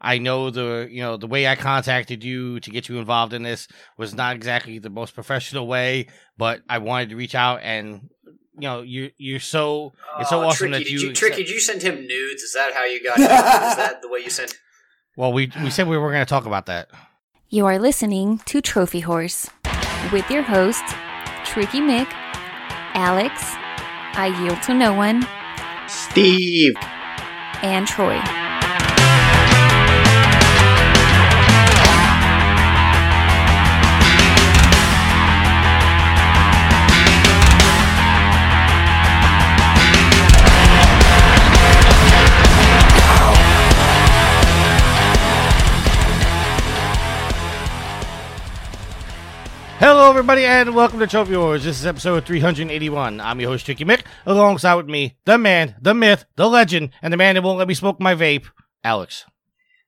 I know the you know the way I contacted you to get you involved in this was not exactly the most professional way, but I wanted to reach out and you know you you're so it's so Oh, awesome Tricky, that did you, you Tricky, did you send him nudes? Is that how you got? Is that the way you sent? Well, we we said we were going to talk about that. You are listening to Trophy Horse with your hosts, Tricky Mick, Alex, I Yield to No One, Steve. and Troy. Hello, everybody, and welcome to Trophy Wars. This is episode 381. I'm your host, Tricky Mick. Alongside with me, the man, the myth, the legend, and the man that won't let me smoke my vape, Alex.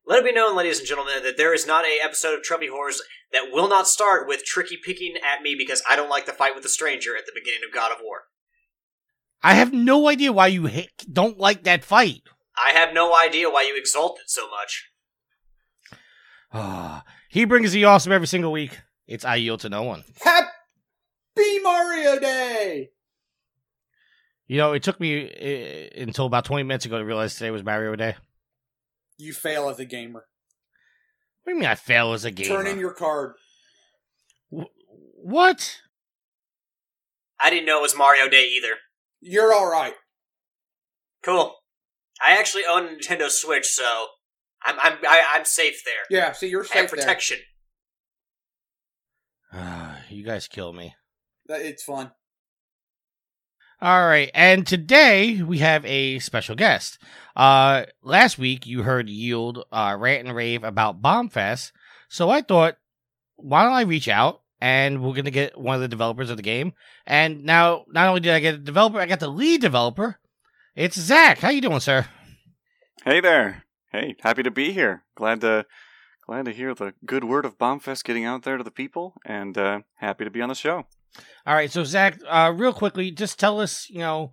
Let it be known, ladies and gentlemen, that there is not a episode of Trophy Horrors that will not start with Tricky picking at me because I don't like the fight with the stranger at the beginning of God of War. I have no idea why you ha- don't like that fight. I have no idea why you exalt it so much. Ah, he brings the awesome every single week. It's I yield to no one. Happy Mario Day! You know, it took me uh, until about 20 minutes ago to realize today was Mario Day. You fail as a gamer. What do you mean I fail as a gamer? Turn in your card. What? I didn't know it was Mario Day either. You're alright. Cool. I actually own a Nintendo Switch, so I'm I'm I, I'm safe there. Yeah, see, you're I have safe there. protection. You guys kill me. It's fun. All right, and today we have a special guest. Uh, last week you heard Yield uh, rant and rave about Bombfest, so I thought, why don't I reach out and we're gonna get one of the developers of the game. And now, not only did I get a developer, I got the lead developer. It's Zach. How you doing, sir? Hey there. Hey, happy to be here. Glad to glad to hear the good word of Bombfest getting out there to the people, and uh, happy to be on the show. All right, so Zach, uh, real quickly, just tell us, you know,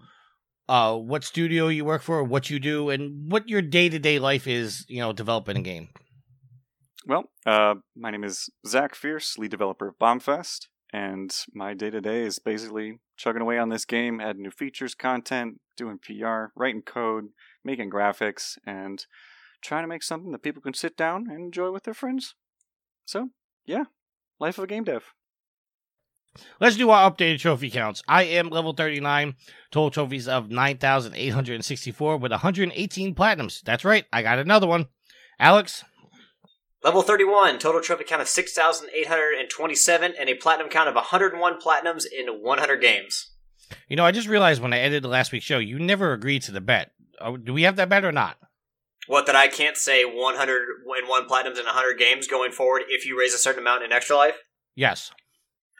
uh, what studio you work for, what you do, and what your day to day life is, you know, developing a game. Well, uh, my name is Zach Fierce, lead developer of Bombfest, and my day to day is basically chugging away on this game, adding new features, content, doing PR, writing code, making graphics, and trying to make something that people can sit down and enjoy with their friends. So, yeah, life of a game dev. Let's do our updated trophy counts. I am level 39, total trophies of 9,864 with 118 platinums. That's right, I got another one. Alex, Level 31, total trophy count of 6,827, and a platinum count of 101 platinums in 100 games. you know, I just realized when I edited the last week's show, you never agreed to the bet. Oh, do we have that bet or not? What, that I can't say 101 platinums in 100 games going forward if you raise a certain amount in extra life? Yes.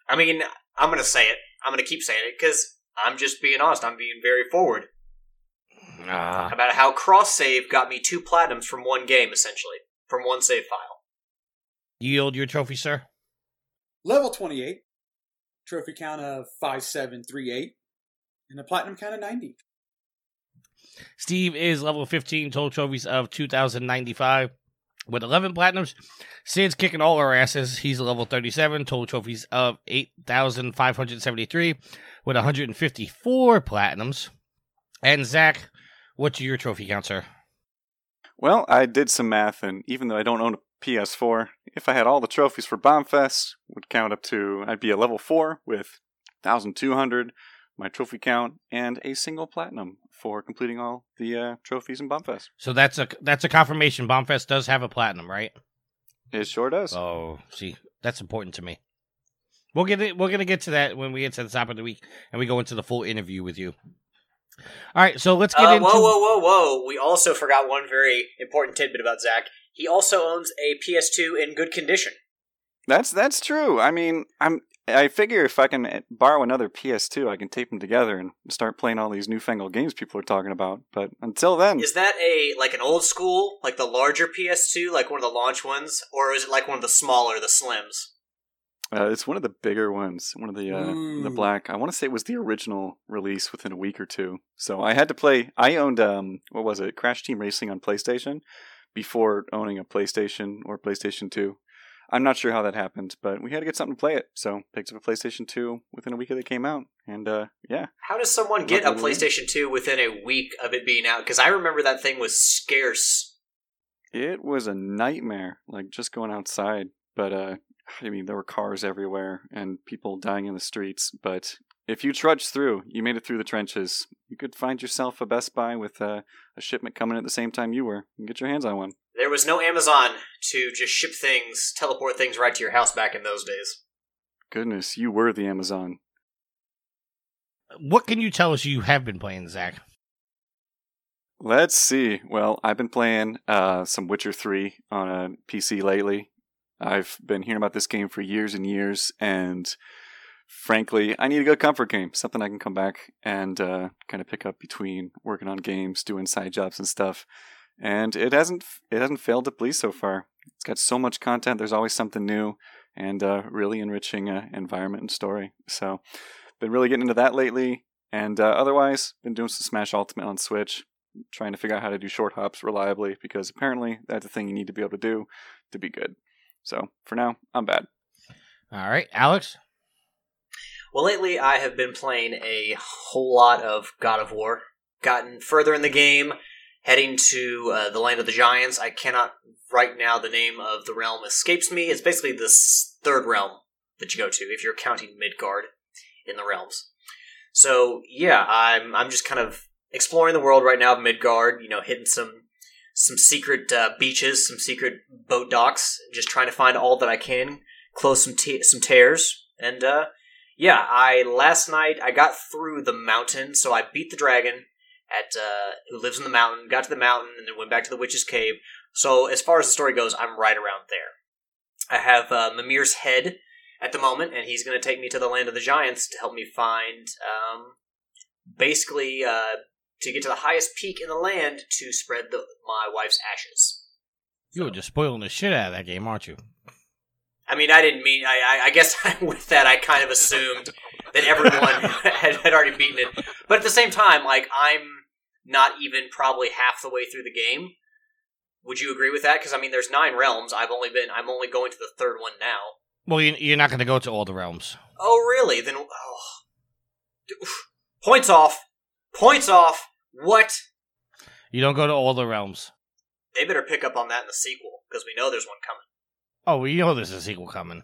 I mean, I'm going to say it. I'm going to keep saying it because I'm just being honest. I'm being very forward Ah. about how cross save got me two platinums from one game, essentially, from one save file. yield your trophy, sir. Level 28. Trophy count of 5738. And a platinum count of 90. Steve is level 15, total trophies of 2,095 with 11 platinums. Sid's kicking all our asses. He's level 37, total trophies of 8,573 with 154 platinums. And Zach, what's your trophy count, sir? Well, I did some math, and even though I don't own a PS4, if I had all the trophies for Bombfest, would count up to I'd be a level four with 1,200, my trophy count, and a single platinum for completing all the uh, trophies in Bombfest. So that's a that's a confirmation. Bombfest does have a platinum, right? It sure does. Oh, see, that's important to me. We'll get it. We're gonna get to that when we get to the top of the week and we go into the full interview with you. All right, so let's get Uh, into. whoa, whoa, whoa, whoa. We also forgot one very important tidbit about Zach. He also owns a PS2 in good condition. That's that's true. I mean, I'm I figure if I can eh, borrow another PS2, I can tape them together and start playing all these newfangled games people are talking about. But until then, Is that a like an old school, like the larger PS2, like one of the launch ones, or is it like one of the smaller, the slims? uh, it's one of the bigger ones, one of the uh, the black. I want to say it was the original release within a week or two. So I had to play. I owned um what was it, Crash Team Racing on PlayStation before owning a PlayStation or PlayStation 2. I'm not sure how that happened, but we had to get something to play it. So picked up a PlayStation 2 within a week of it came out, and uh, yeah, How does someone get a PlayStation 2 within a week of it being out? Because I remember that thing was scarce. it was a nightmare. Like just going outside, but uh, I mean there were cars everywhere and people dying in the streets. But if you trudged through, you made it through the trenches. You could find yourself a Best Buy with uh, a shipment coming at the same time you were, and get your hands on one. There was no Amazon to just ship things, teleport things right to your house back in those days. Goodness, you were the Amazon. What can you tell us you have been playing, Zach? Let's see. Well, I've been playing uh, some Witcher 3 on a PC lately. I've been hearing about this game for years and years, and frankly, I need a good comfort game, something I can come back and uh, kind of pick up between working on games, doing side jobs and stuff. And it hasn't it hasn't failed to please so far. It's got so much content. There's always something new, and uh, really enriching uh, environment and story. So, been really getting into that lately. And uh, otherwise, been doing some Smash Ultimate on Switch trying to figure out how to do short hops reliably because apparently that's a thing you need to be able to do to be good. So for now, I'm bad. All right, Alex. Well, lately I have been playing a whole lot of God of War. Gotten further in the game, heading to uh, the Land of the Giants. I cannot right now. The name of the realm escapes me. It's basically this third realm that you go to if you're counting Midgard in the realms. So yeah, I'm I'm just kind of exploring the world right now of Midgard. You know, hitting some some secret uh, beaches, some secret boat docks, just trying to find all that I can, close some some tears, and uh, yeah, I last night I got through the mountain, so I beat the dragon at uh, who lives in the mountain, got to the mountain, and then went back to the witch's cave. So as far as the story goes, I'm right around there. I have uh, Mimir's head at the moment, and he's going to take me to the land of the giants to help me find, um, basically, uh, to get to the highest peak in the land to spread the, my wife's ashes. You're just spoiling the shit out of that game, aren't you? I mean, I didn't mean. I, I, I guess with that, I kind of assumed that everyone had, had already beaten it. But at the same time, like I'm not even probably half the way through the game. Would you agree with that? Because I mean, there's nine realms. I've only been. I'm only going to the third one now. Well, you- you're not going to go to all the realms. Oh, really? Then, oh, points off. Points off. What? You don't go to all the realms. They better pick up on that in the sequel because we know there's one coming. Oh, you know there's a sequel coming.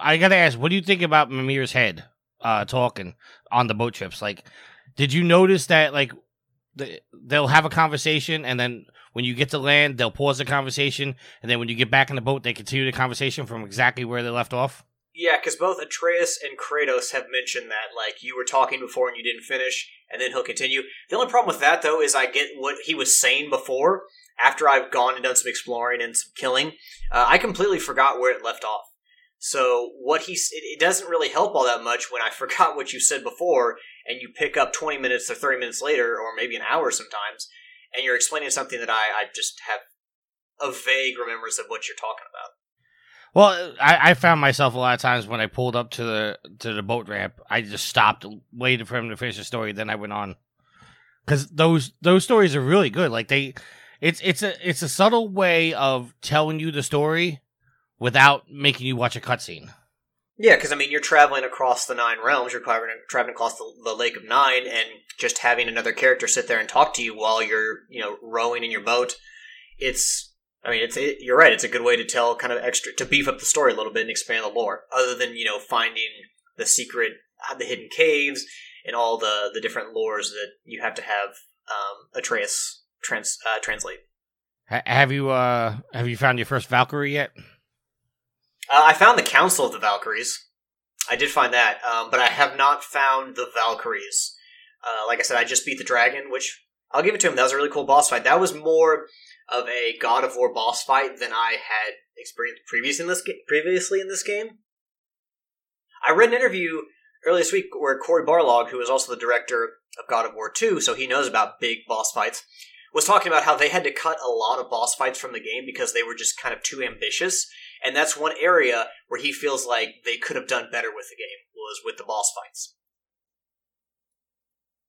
I gotta ask, what do you think about Mimir's head uh, talking on the boat trips? Like, did you notice that like the, they'll have a conversation, and then when you get to land, they'll pause the conversation, and then when you get back in the boat, they continue the conversation from exactly where they left off? Yeah, because both Atreus and Kratos have mentioned that, like, you were talking before and you didn't finish, and then he'll continue. The only problem with that, though, is I get what he was saying before, after I've gone and done some exploring and some killing. Uh, I completely forgot where it left off. So, what he it, it doesn't really help all that much when I forgot what you said before, and you pick up 20 minutes or 30 minutes later, or maybe an hour sometimes, and you're explaining something that I, I just have a vague remembrance of what you're talking about. Well, I, I found myself a lot of times when I pulled up to the to the boat ramp, I just stopped, waited for him to finish the story, then I went on. Because those those stories are really good. Like they, it's it's a it's a subtle way of telling you the story without making you watch a cutscene. Yeah, because I mean, you're traveling across the nine realms. You're traveling, traveling across the, the Lake of Nine, and just having another character sit there and talk to you while you're, you know, rowing in your boat. It's, I mean, it's. It, you're right. It's a good way to tell, kind of extra, to beef up the story a little bit and expand the lore. Other than you know finding the secret, uh, the hidden caves, and all the the different lores that you have to have um, Atreus trans uh, translate. Ha- have you uh have you found your first Valkyrie yet? Uh, I found the Council of the Valkyries. I did find that, um, but I have not found the Valkyries. Uh, like I said, I just beat the dragon, which I'll give it to him. That was a really cool boss fight. That was more of a God of War boss fight than I had experienced previous in this ga- previously in this game. I read an interview earlier this week where Cory Barlog, who is also the director of God of War 2, so he knows about big boss fights, was talking about how they had to cut a lot of boss fights from the game because they were just kind of too ambitious and that's one area where he feels like they could have done better with the game was with the boss fights.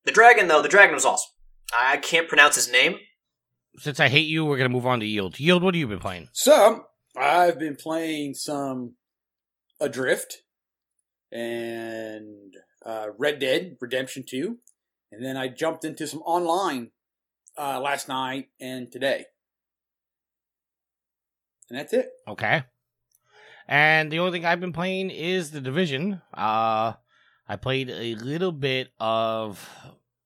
The dragon, though, the dragon was awesome. I can't pronounce his name, since I hate you, we're gonna move on to Yield. Yield, what have you been playing? So I've been playing some Adrift and uh, Red Dead Redemption Two, and then I jumped into some online uh, last night and today, and that's it. Okay. And the only thing I've been playing is the Division. Uh, I played a little bit of,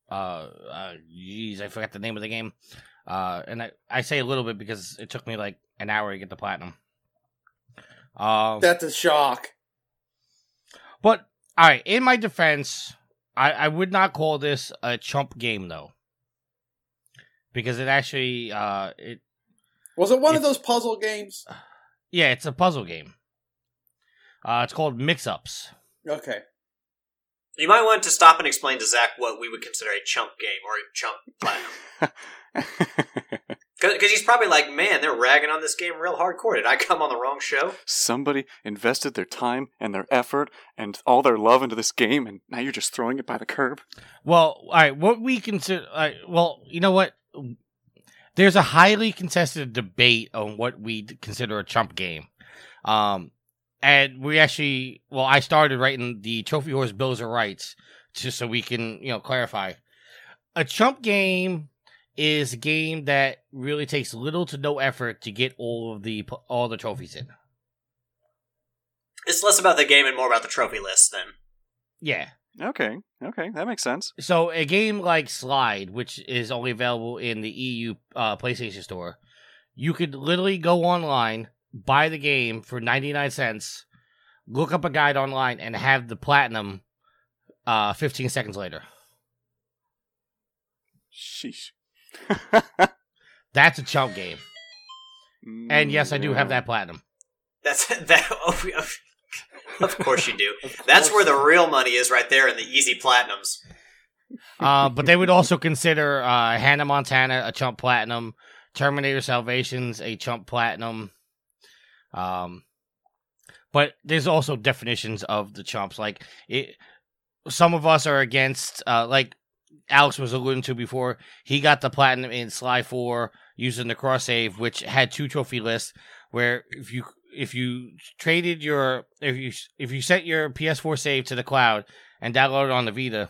uh, uh, I forgot the name of the game. Uh, and I, I say a little bit because it took me like an hour to get the platinum. Uh, That's a shock. but all right, in my defense, I, I would not call this a chump game though, because it actually, uh, it Was it one of those puzzle games? yeah, it's a puzzle game. Uh, it's called Mix Ups. Okay. You might want to stop and explain to Zach what we would consider a chump game or a chump platinum. Because he's probably like, man, they're ragging on this game real hardcore. Did I come on the wrong show? Somebody invested their time and their effort and all their love into this game, and now you're just throwing it by the curb. Well, all right. What we consider, all right, well, you know what? There's a highly contested debate on what we consider a chump game. Um, and we actually, well, I started writing the Trophy Horse Bills of Rights just so we can, you know, clarify. A chump game is a game that really takes little to no effort to get all of the all the trophies in. It's less about the game and more about the trophy list then. Yeah. Okay, okay, that makes sense. So a game like Slide, which is only available in the EU uh, PlayStation Store, you could literally go online, buy the game for ninety nine cents, look up a guide online, and have the platinum uh, fifteen seconds later. Sheesh. That's a chump game, and yes, I do have that platinum. That's that. Oh, of course you do. Of That's where the real money is, right there in the easy platinums. Uh, but they would also consider uh, Hannah Montana a chump platinum, Terminator Salvations a chump platinum. Um, but there's also definitions of the chumps. Like it, some of us are against. Uh, like Alex was alluding to before, he got the platinum in Sly Four using the cross save, which had two trophy lists. Where if you if you traded your if you if you sent your PS4 save to the cloud and downloaded on the Vita,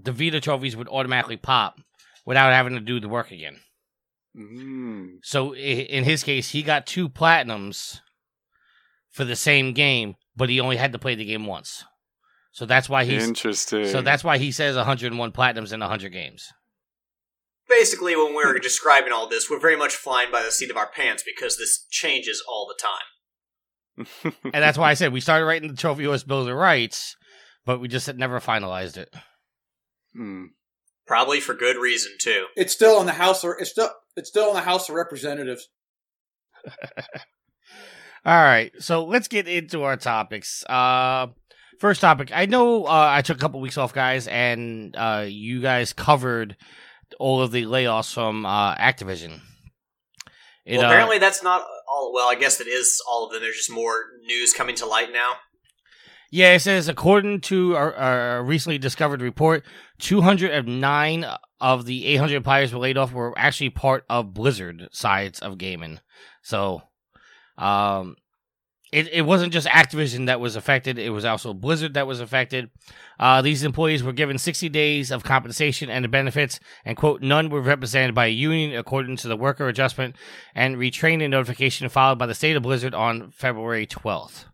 the Vita trophies would automatically pop without having to do the work again. Mm. So in his case, he got two platinums for the same game, but he only had to play the game once. So that's why he's Interesting. so that's why he says 101 platinums in 100 games. Basically, when we're describing all this, we're very much flying by the seat of our pants because this changes all the time. And that's why I said we started writing the trophy U.S. bills of rights, but we just never finalized it. Hmm. Probably for good reason too. It's still in the House. Of, it's still. It's still in the House of Representatives. All right, so let's get into our topics. Uh, first topic. I know uh, I took a couple weeks off, guys, and uh, you guys covered all of the layoffs from uh, Activision. It, well, uh, apparently that's not all. Well, I guess it is all of them. There's just more news coming to light now. yeah, it says according to a recently discovered report, 209 of the 800 employees were laid off were actually part of Blizzard sides of gaming. So, um, it, it wasn't just Activision that was affected, it was also Blizzard that was affected. Uh, these employees were given 60 days of compensation and benefits, and quote, none were represented by a union according to the worker adjustment and retraining notification filed by the state of Blizzard on February 12th.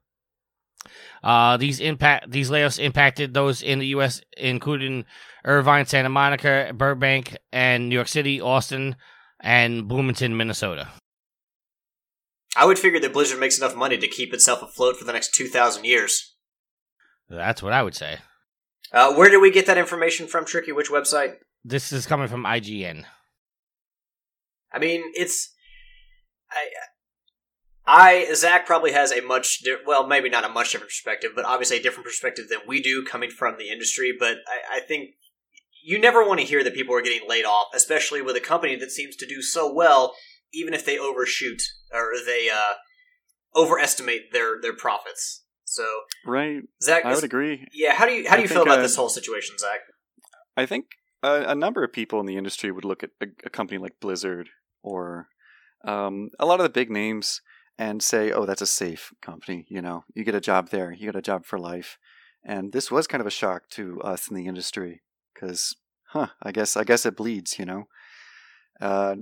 Uh, these impact these layoffs impacted those in the U.S., including Irvine, Santa Monica, Burbank, and New York City, Austin, and Bloomington, Minnesota. I would figure that Blizzard makes enough money to keep itself afloat for the next two thousand years. That's what I would say. Uh, where did we get that information from, Tricky? Which website? This is coming from IGN. I mean, it's I. I Zach probably has a much di- well, maybe not a much different perspective, but obviously a different perspective than we do coming from the industry. But I, I think you never want to hear that people are getting laid off, especially with a company that seems to do so well, even if they overshoot or they uh, overestimate their their profits. So Right. Zach, I would agree. yeah, how do you how do I you feel think, about uh, this whole situation, Zach? I think a, a number of people in the industry would look at a, a company like Blizzard or um, a lot of the big names and say, oh, that's a safe company. You know, you get a job there, you get a job for life. And this was kind of a shock to us in the industry because, huh, I guess I guess it bleeds. You know, uh,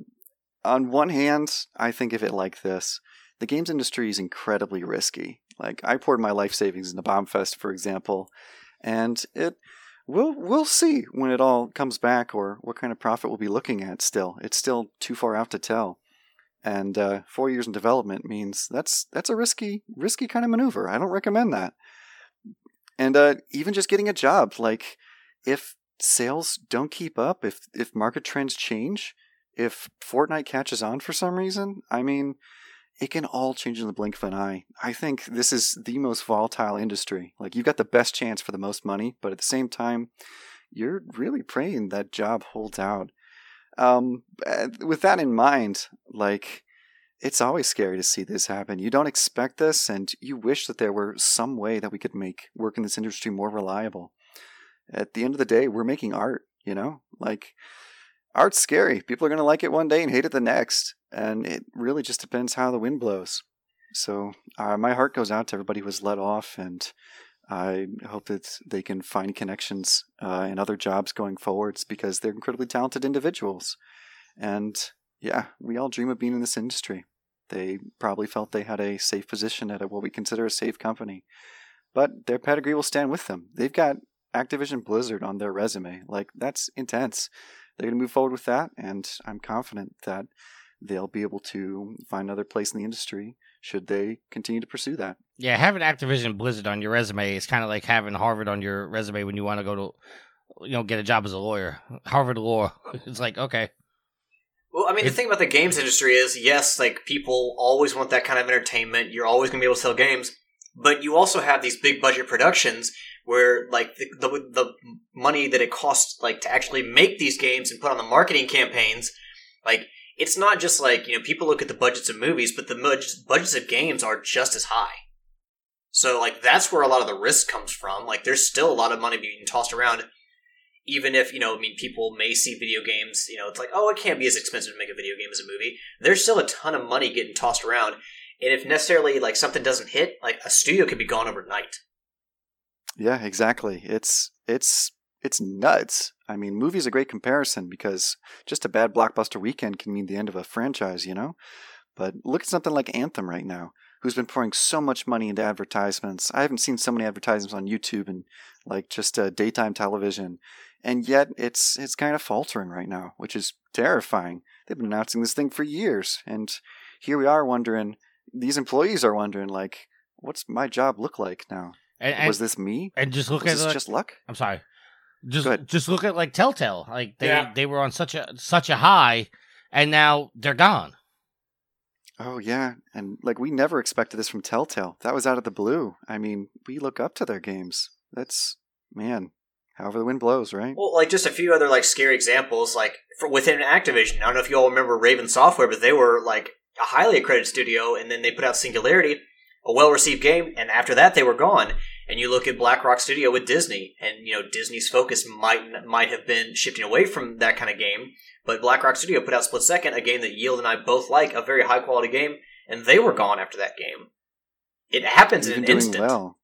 on one hand, I think of it like this: the games industry is incredibly risky. Like I poured my life savings into Bombfest, for example, and it we'll we'll see when it all comes back or what kind of profit we'll be looking at. Still, it's still too far out to tell. And uh, four years in development means that's that's a risky risky kind of maneuver. I don't recommend that. And uh, even just getting a job, like if sales don't keep up, if if market trends change, if Fortnite catches on for some reason, I mean, it can all change in the blink of an eye. I think this is the most volatile industry. Like you've got the best chance for the most money, but at the same time, you're really praying that job holds out. Um, with that in mind, like it's always scary to see this happen. You don't expect this, and you wish that there were some way that we could make work in this industry more reliable. At the end of the day, we're making art, you know? Like, art's scary. People are going to like it one day and hate it the next. And it really just depends how the wind blows. So, uh, my heart goes out to everybody who was let off, and I hope that they can find connections uh, in other jobs going forwards because they're incredibly talented individuals. And yeah, we all dream of being in this industry. They probably felt they had a safe position at a, what we consider a safe company. But their pedigree will stand with them. They've got Activision Blizzard on their resume. Like, that's intense. They're going to move forward with that, and I'm confident that they'll be able to find another place in the industry should they continue to pursue that. Yeah, having Activision Blizzard on your resume is kind of like having Harvard on your resume when you want to go to, you know, get a job as a lawyer. Harvard law. It's like okay. Well, I mean, the thing about the games industry is, yes, like people always want that kind of entertainment. You're always going to be able to sell games, but you also have these big budget productions where, like, the, the the money that it costs, like, to actually make these games and put on the marketing campaigns, like, it's not just like you know people look at the budgets of movies, but the budgets of games are just as high. So, like, that's where a lot of the risk comes from. Like, there's still a lot of money being tossed around even if you know, I mean, people may see video games, you know, it's like, oh, it can't be as expensive to make a video game as a movie. There's still a ton of money getting tossed around, and if necessarily like something doesn't hit, like a studio could be gone overnight. Yeah, exactly. It's it's it's nuts. I mean, movies a great comparison because just a bad blockbuster weekend can mean the end of a franchise, you know. But look at something like Anthem right now, who's been pouring so much money into advertisements. I haven't seen so many advertisements on YouTube and like just uh, daytime television and yet it's it's kind of faltering right now, which is terrifying. They've been announcing this thing for years, and here we are wondering. These employees are wondering, like, what's my job look like now? And, and was this me? And just look was at this like, just luck. I'm sorry. Just just look at like Telltale. Like they yeah. they were on such a such a high, and now they're gone. Oh yeah, and like we never expected this from Telltale. That was out of the blue. I mean, we look up to their games. That's man, however the wind blows, right? Well, like just a few other like scary examples, like for within Activision. I don't know if you all remember Raven Software, but they were like a highly accredited studio, and then they put out Singularity, a well-received game, and after that they were gone. And you look at BlackRock Studio with Disney, and you know Disney's focus might might have been shifting away from that kind of game, but BlackRock Studio put out Split Second, a game that Yield and I both like, a very high quality game, and they were gone after that game. It happens Even in an instant. Well.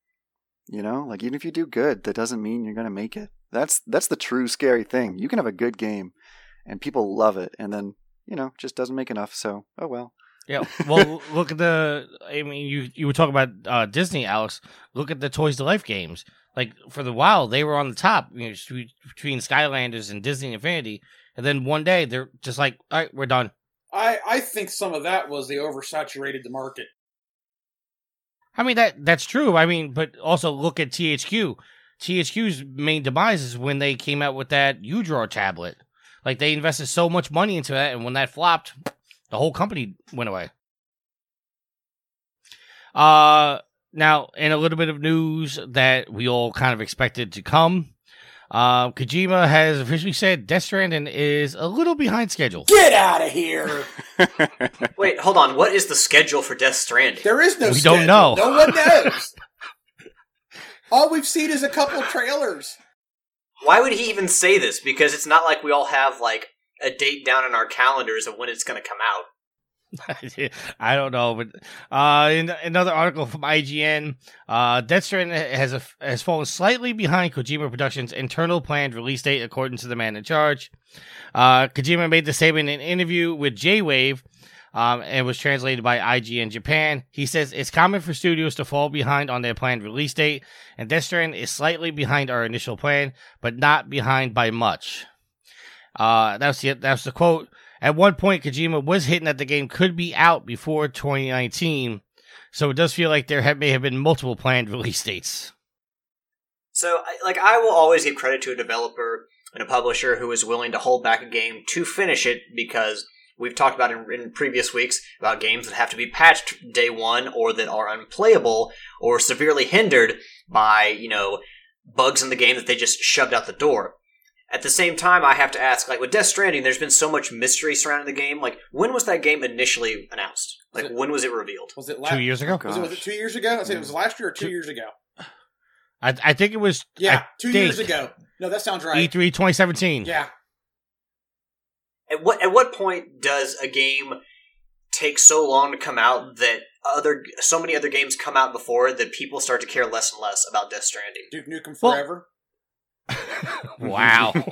You know, like even if you do good, that doesn't mean you're going to make it. That's that's the true scary thing. You can have a good game and people love it and then, you know, just doesn't make enough, so oh well. Yeah. Well, look at the I mean, you you were talking about uh, Disney, Alex. Look at the Toys to Life games. Like for the while, they were on the top, you know, between Skylanders and Disney Infinity, and then one day they're just like, "All right, we're done." I I think some of that was they oversaturated the market. I mean that that's true. I mean, but also look at THQ. THQ's main demise is when they came out with that UDraw tablet. Like they invested so much money into that, and when that flopped, the whole company went away. Uh now, in a little bit of news that we all kind of expected to come, uh, Kojima has officially said Death Stranding is a little behind schedule. Get out of here! Wait, hold on. What is the schedule for Death Stranding? There is no. We schedule. don't know. No one knows. all we've seen is a couple trailers. Why would he even say this? Because it's not like we all have like a date down in our calendars of when it's going to come out. I don't know, but uh, in another article from IGN, uh, Death Stranding has a, has fallen slightly behind Kojima Productions' internal planned release date, according to the man in charge. Uh, Kojima made the statement in an interview with J Wave, um, and was translated by IGN Japan. He says it's common for studios to fall behind on their planned release date, and Death Stranding is slightly behind our initial plan, but not behind by much. Uh, that's the the quote. At one point, Kojima was hinting that the game could be out before 2019, so it does feel like there have, may have been multiple planned release dates. So, like, I will always give credit to a developer and a publisher who is willing to hold back a game to finish it because we've talked about in, in previous weeks about games that have to be patched day one or that are unplayable or severely hindered by, you know, bugs in the game that they just shoved out the door. At the same time, I have to ask, like with Death Stranding, there's been so much mystery surrounding the game. Like, when was that game initially announced? Like, Was it- when was it revealed? Was it last, Two years ago, Was it, was it two years ago? I said it was last year or two Two- years ago. I, I think it was Yeah, I two think years ago. No, that sounds right. E3 2017. Yeah. At what at what point does a game take so long to come out that other so many other games come out before that people start to care less and less about Death Stranding? Duke Nukem Well- Forever. wow.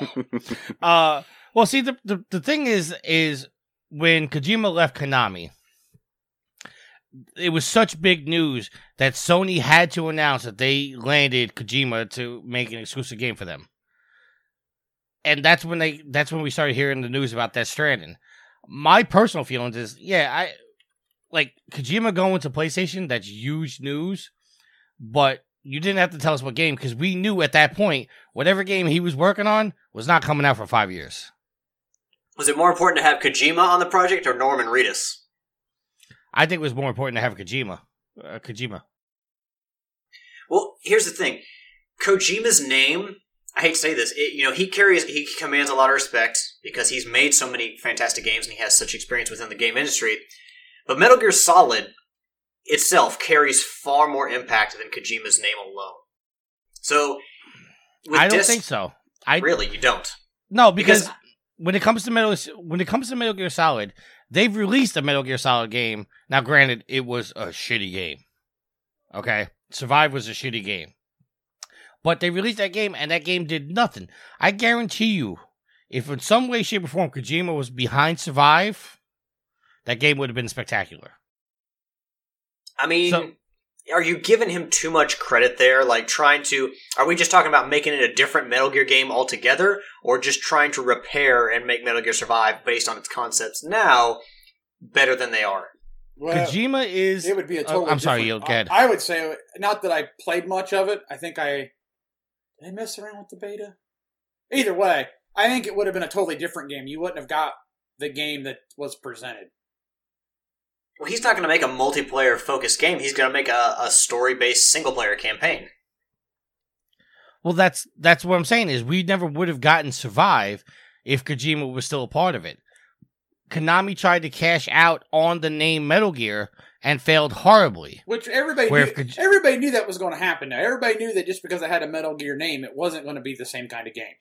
Uh, well, see, the, the the thing is, is when Kojima left Konami, it was such big news that Sony had to announce that they landed Kojima to make an exclusive game for them, and that's when they that's when we started hearing the news about Death Stranding. My personal feelings is, yeah, I like Kojima going to PlayStation. That's huge news, but you didn't have to tell us what game because we knew at that point whatever game he was working on was not coming out for five years. Was it more important to have Kojima on the project or Norman Reedus? I think it was more important to have Kojima. Uh, Kojima. Well, here's the thing: Kojima's name. I hate to say this, it, you know, he carries, he commands a lot of respect because he's made so many fantastic games and he has such experience within the game industry. But Metal Gear Solid itself carries far more impact than Kojima's name alone. So, I don't think so. I Really, you don't. no because, Because- when it comes to Metal when it comes to Metal Gear Solid, they've released a Metal Gear Solid game. Now, granted, it was a shitty game. Okay, Survive was a shitty game, but they released that game and that game did nothing. I guarantee you, if in some way, shape, or form Kojima was behind Survive, that game would have been spectacular. I mean, So- are you giving him too much credit there? Like trying to, are we just talking about making it a different Metal Gear game altogether, or just trying to repair and make Metal Gear Survive based on its concepts now better than they are? Well, Kojima is. it would be a uh, totally. I'm sorry, you'll get. I, I would say not that I played much of it. I think I did I mess around with the beta. Either way, I think it would have been a totally different game. You wouldn't have got the game that was presented. Well, he's not going to make a multiplayer focused game. He's going to make a, a story based single player campaign. Well, that's that's what I'm saying is we never would have gotten Survive if Kojima was still a part of it. Konami tried to cash out on the name Metal Gear and failed horribly. Which everybody knew, Koj- everybody knew that was going to happen. Now everybody knew that just because it had a Metal Gear name, it wasn't going to be the same kind of game.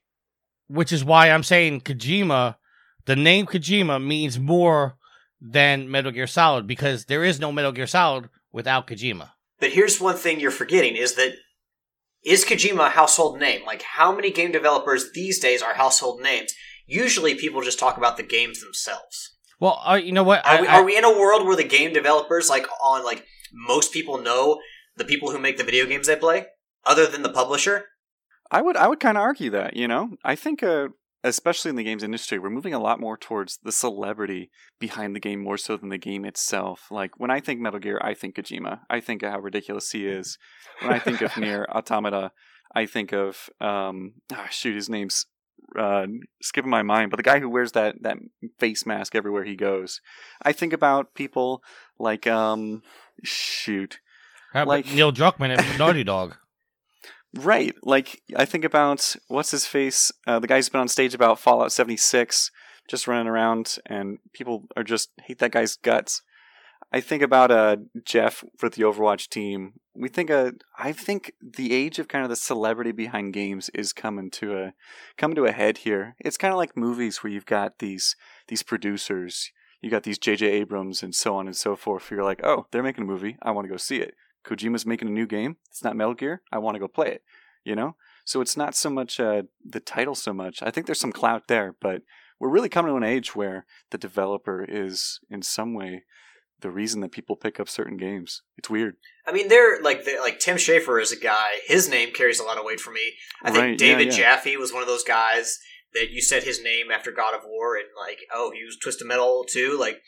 Which is why I'm saying Kojima, the name Kojima means more than Metal Gear Solid because there is no Metal Gear Solid without Kojima. But here's one thing you're forgetting is that is Kojima a household name? Like how many game developers these days are household names? Usually people just talk about the games themselves. Well, uh, you know what? Are I- we, I- are we in a world where the game developers, like on like most people know the people who make the video games they play, other than the publisher? I would I would kind of argue that you know I think uh, especially in the games industry we're moving a lot more towards the celebrity behind the game more so than the game itself. Like when I think Metal Gear, I think Kojima. I think of how ridiculous he is. When I think of Nier Automata, I think of um ah, shoot his name's uh, skipping my mind, but the guy who wears that that face mask everywhere he goes. I think about people like um shoot How like- Neil Druckmann at Naughty Dog. Right. Like I think about what's his face, uh, the guy who's been on stage about Fallout 76, just running around, and people are just hate that guy's guts. I think about uh, Jeff with the Overwatch team. We think uh, I think the age of kind of the celebrity behind games is coming to a coming to a head here. It's kind of like movies where you've got these these producers, you got these J.J. Abrams and so on and so forth. You're like, oh, they're making a movie. I want to go see it. Kojima's making a new game. It's not Metal Gear. I want to go play it. You know, so it's not so much uh, the title so much. I think there's some clout there, but we're really coming to an age where the developer is in some way the reason that people pick up certain games. It's weird. I mean, they're like they're, like Tim Schafer is a guy. His name carries a lot of weight for me. I think Right, yeah, David yeah. Jaffe was one of those guys that you said his name after God of War, and like, oh, he was Twisted Metal too. Like,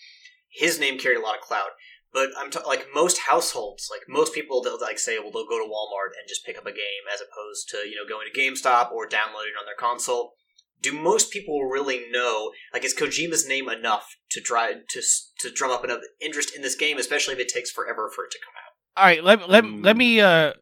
his name carried a lot of clout. But I'm t- like most households, like most people, they'll like say, well, they'll go to Walmart and just pick up a game as opposed to you know going to GameStop or downloading it on their console. Do most people really know? Like, is Kojima's name enough to try to to drum up enough interest in this game, especially if it takes forever for it to come out? All right, let let Mm. let me uh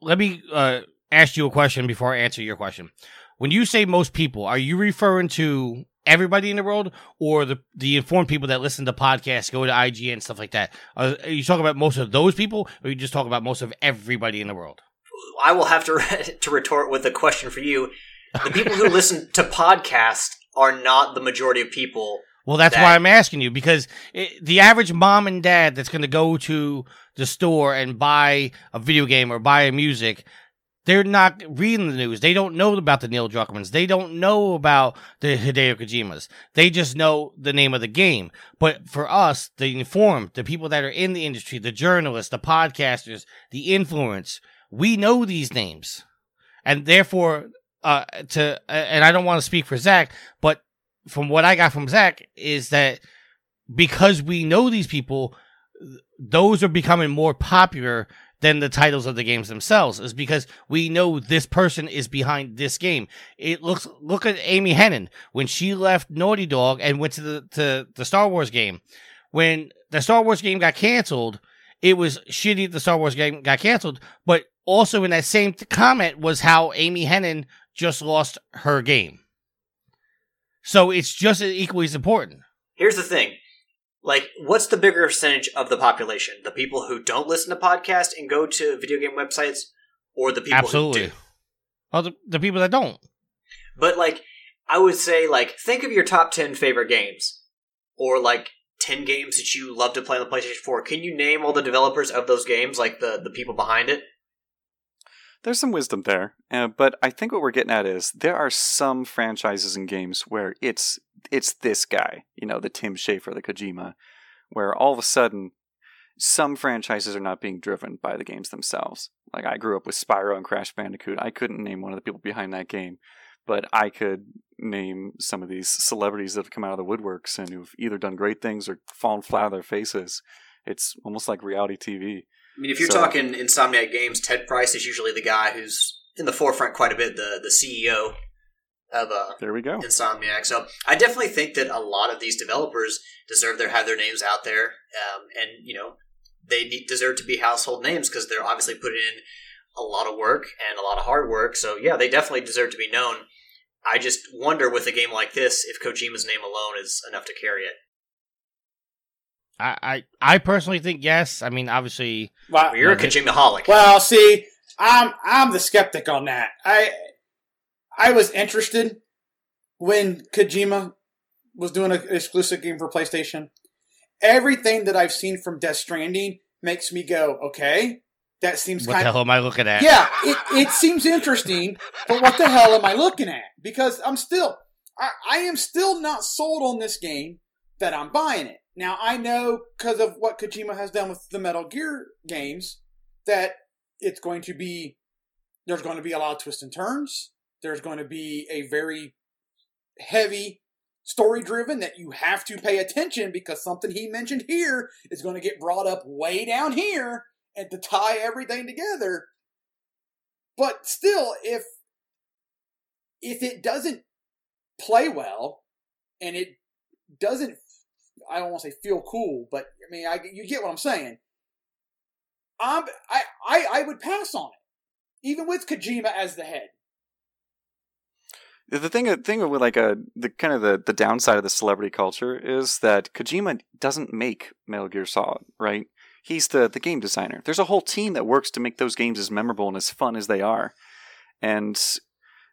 let me uh ask you a question before I answer your question. When you say most people, are you referring to everybody in the world or the the informed people that listen to podcasts, go to IGN and stuff like that? Are, are you talking about most of those people or you just talk about most of everybody in the world? I will have to to retort with a question for you. The people who listen to podcasts are not the majority of people. Well, that's That- why I'm asking you because it, the average mom and dad that's going to go to the store and buy a video game or buy a music, they're not reading the news. They don't know about the Neil Druckmanns. They don't know about the Hideo Kojimas. They just know the name of the game. But for us, the informed, the people that are in the industry, the journalists, the podcasters, the influence, we know these names, and therefore, uh, to and I don't want to speak for Zach, but from what I got from Zach is that because we know these people, those are becoming more popular than the titles of the games themselves. Is because we know this person is behind this game. It looks look at Amy Hennig when she left Naughty Dog and went to the to the Star Wars game. When the Star Wars game got canceled, it was shitty the Star Wars game got canceled, but also in that same comment was how Amy Hennig just lost her game. So it's just equally as important. Here's the thing. Like, what's the bigger percentage of the population? The people who don't listen to podcasts and go to video game websites, or the people Absolutely. who do? Well, the, the people that don't. But like, I would say, like, think of your top ten favorite games, or like ten games that you love to play on the PlayStation Four. Can you name all the developers of those games, like the the people behind it? There's some wisdom there, uh, but I think what we're getting at is there are some franchises and games where it's it's this guy, you know, the Tim Schafer, the Kojima, where all of a sudden some franchises are not being driven by the games themselves. Like I grew up with Spyro and Crash Bandicoot. I couldn't name one of the people behind that game, but I could name some of these celebrities that have come out of the woodworks and who've either done great things or fallen flat on their faces. It's almost like reality TV. I mean, if you're So- talking Insomniac Games, Ted Price is usually the guy who's in the forefront quite a bit, the the CEO of uh, There we go. Insomniac. So I definitely think that a lot of these developers deserve to have their names out there, um, and you know they need, deserve to be household names because they're obviously putting in a lot of work and a lot of hard work. So yeah, they definitely deserve to be known. I just wonder with a game like this if Kojima's name alone is enough to carry it. I, I, I personally think yes. I mean, obviously, Well, You're a Kojima holic. Well, see, I'm I'm the skeptic on that. I I was interested when Kojima was doing an exclusive game for PlayStation. Everything that I've seen from Death Stranding makes me go, okay, that seems what kind the hell am I looking at? yeah, it, it seems interesting, but what the hell am I looking at? Because I'm still, I, I am still not sold on this game that I'm buying it. Now, I know because of what Kojima has done with the Metal Gear games that it's going to be, there's going to be a lot of twists and turns. There's going to be a very heavy story driven that you have to pay attention because something he mentioned here is going to get brought up way down here and to tie everything together. But still, if if it doesn't play well and it doesn't, I don't want to say feel cool, but I mean, I, you get what I'm saying. I'm, I, I, I would pass on it, even with Kojima as the head. The thing, the thing with like a the kind of the the downside of the celebrity culture is that Kojima doesn't make Metal Gear Solid, right? He's the the game designer. There's a whole team that works to make those games as memorable and as fun as they are. And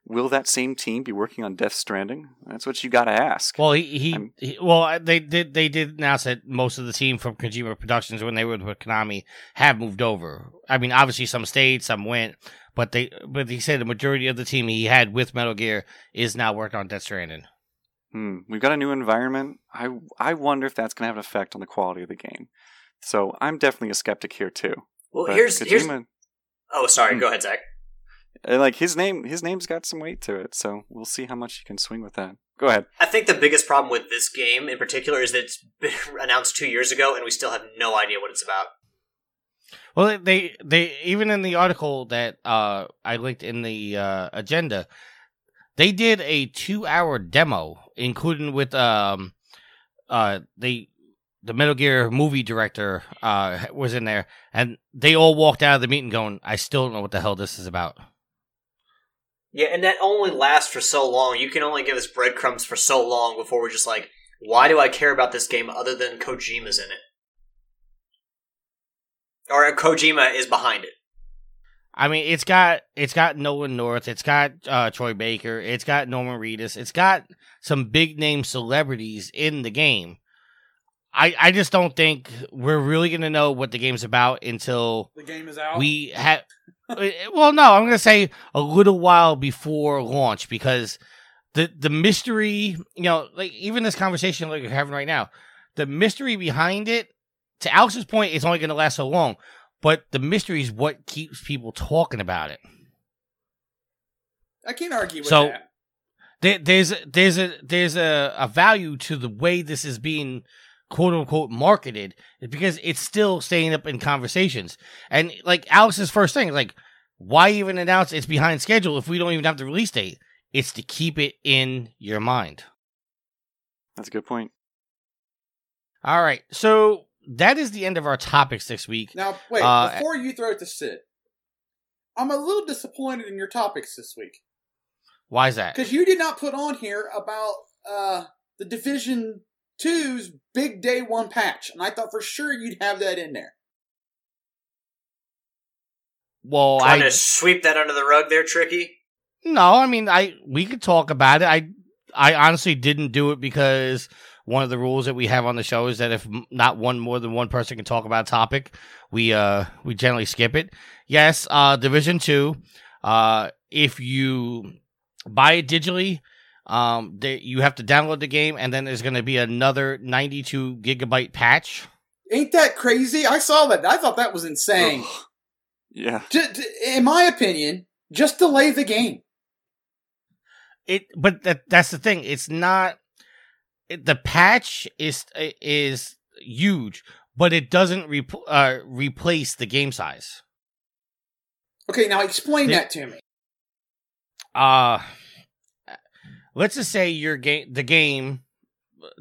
will that same team be working on Death Stranding? That's what you got to ask. Well, he, he, he well they did they did announce that most of the team from Kojima Productions when they were with Konami have moved over. I mean, obviously some stayed, some went, but they but he said the majority of the team he had with Metal Gear is now working on Death Stranding. Hmm, we've got a new environment. I I wonder if that's going to have an effect on the quality of the game. So I'm definitely a skeptic here too. Well, But here's here's. Oh, sorry. Hmm. Go ahead, Zach. uh, like his name, his name's got some weight to it. So we'll see how much he can swing with that. Go ahead. I think the biggest problem with this game in particular is that it's been announced two years ago, and we still have no idea what it's about. Well, they they even in the article that uh I linked in the uh, agenda, they did a two hour demo, including with um uh they the Metal Gear movie director uh was in there, and they all walked out of the meeting going, "I still don't know what the hell this is about." Yeah, and that only lasts for so long. You can only give us breadcrumbs for so long before we're just like, why do I care about this game other than Kojima's in it? Or Kojima is behind it. I mean, it's got it's got Nolan North, it's got uh, Troy Baker, it's got Norman Reedus, it's got some big name celebrities in the game. I I just don't think we're really gonna know what the game's about until The game is out. we have. well, no, I'm gonna say a little while before launch because the the mystery, you know, like even this conversation like we're having right now, the mystery behind it. To Alex's point, it's only gonna last so long, but the mystery is what keeps people talking about it. I can't argue with So- that. There, there's there's a there's a, a value to the way this is being quote unquote marketed because it's still staying up in conversations. And like Alex's first thing, like, why even announce it's behind schedule if we don't even have the release date? It's to keep it in your mind. That's a good point. All right, so that is the end of our topics this week. Now, wait, Uh, before you throw it to Sid, I'm a little disappointed in your topics this week. Why is that? Because you did not put on here about uh, the Division 2's big day one patch. And I thought for sure you'd have that in there. Well, Trying I to sweep that under the rug there, Tricky. No, I mean, I we could talk about it. I I honestly didn't do it because one of the rules that we have on the show is that if not one more than one person can talk about a topic, we uh we generally skip it. Yes, uh Division 2, uh if you buy it digitally, um they, you have to download the game and then there's going to be another 92 gigabyte patch. Ain't that crazy? I saw that. I thought that was insane. Ugh. Yeah. J- j- in my opinion, just delay the game. it but that that's the thing it's not it, the patch is is huge but it doesn't re- uh, replace the game size Okay, now explain Yeah. that to me. uh let's just say your game the game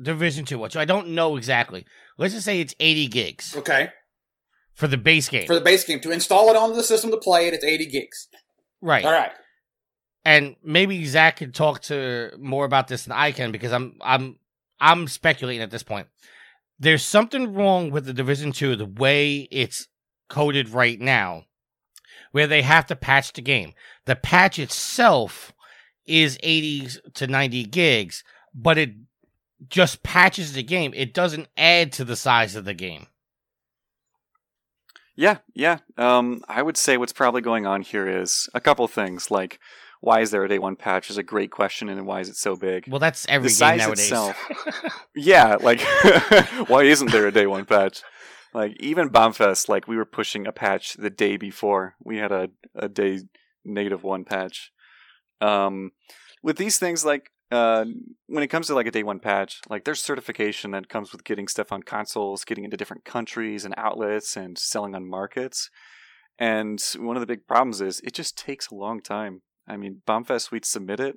division 2 which i don't know exactly let's just say it's 80 gigs Okay, for the base game for the base game to install it onto the system to play it, it's 80 gigs. right All right. and maybe Zach can talk to more about this than I can because I'm I'm I'm speculating at this point. There's something wrong with the Division Two, the way it's coded right now, where they have to patch the game. The patch itself is 80 to 90 gigs, but it just patches the game. It doesn't add to the size of the game. Yeah, yeah. Um, I would say what's probably going on here is a couple things. Like, why is there a day one patch? Is a great question, and why is it so big? Well, that's every The game size nowadays. itself. yeah, like, why isn't there a day one patch? Like, even Bombfest, like, we were pushing a patch the day before. We had a, a day negative one patch. Um, with these things, like, uh, when it comes to like a day one patch, like there's certification that comes with getting stuff on consoles, getting into different countries and outlets, and selling on markets. And one of the big problems is it just takes a long time. I mean, Bombfest, we'd submit it,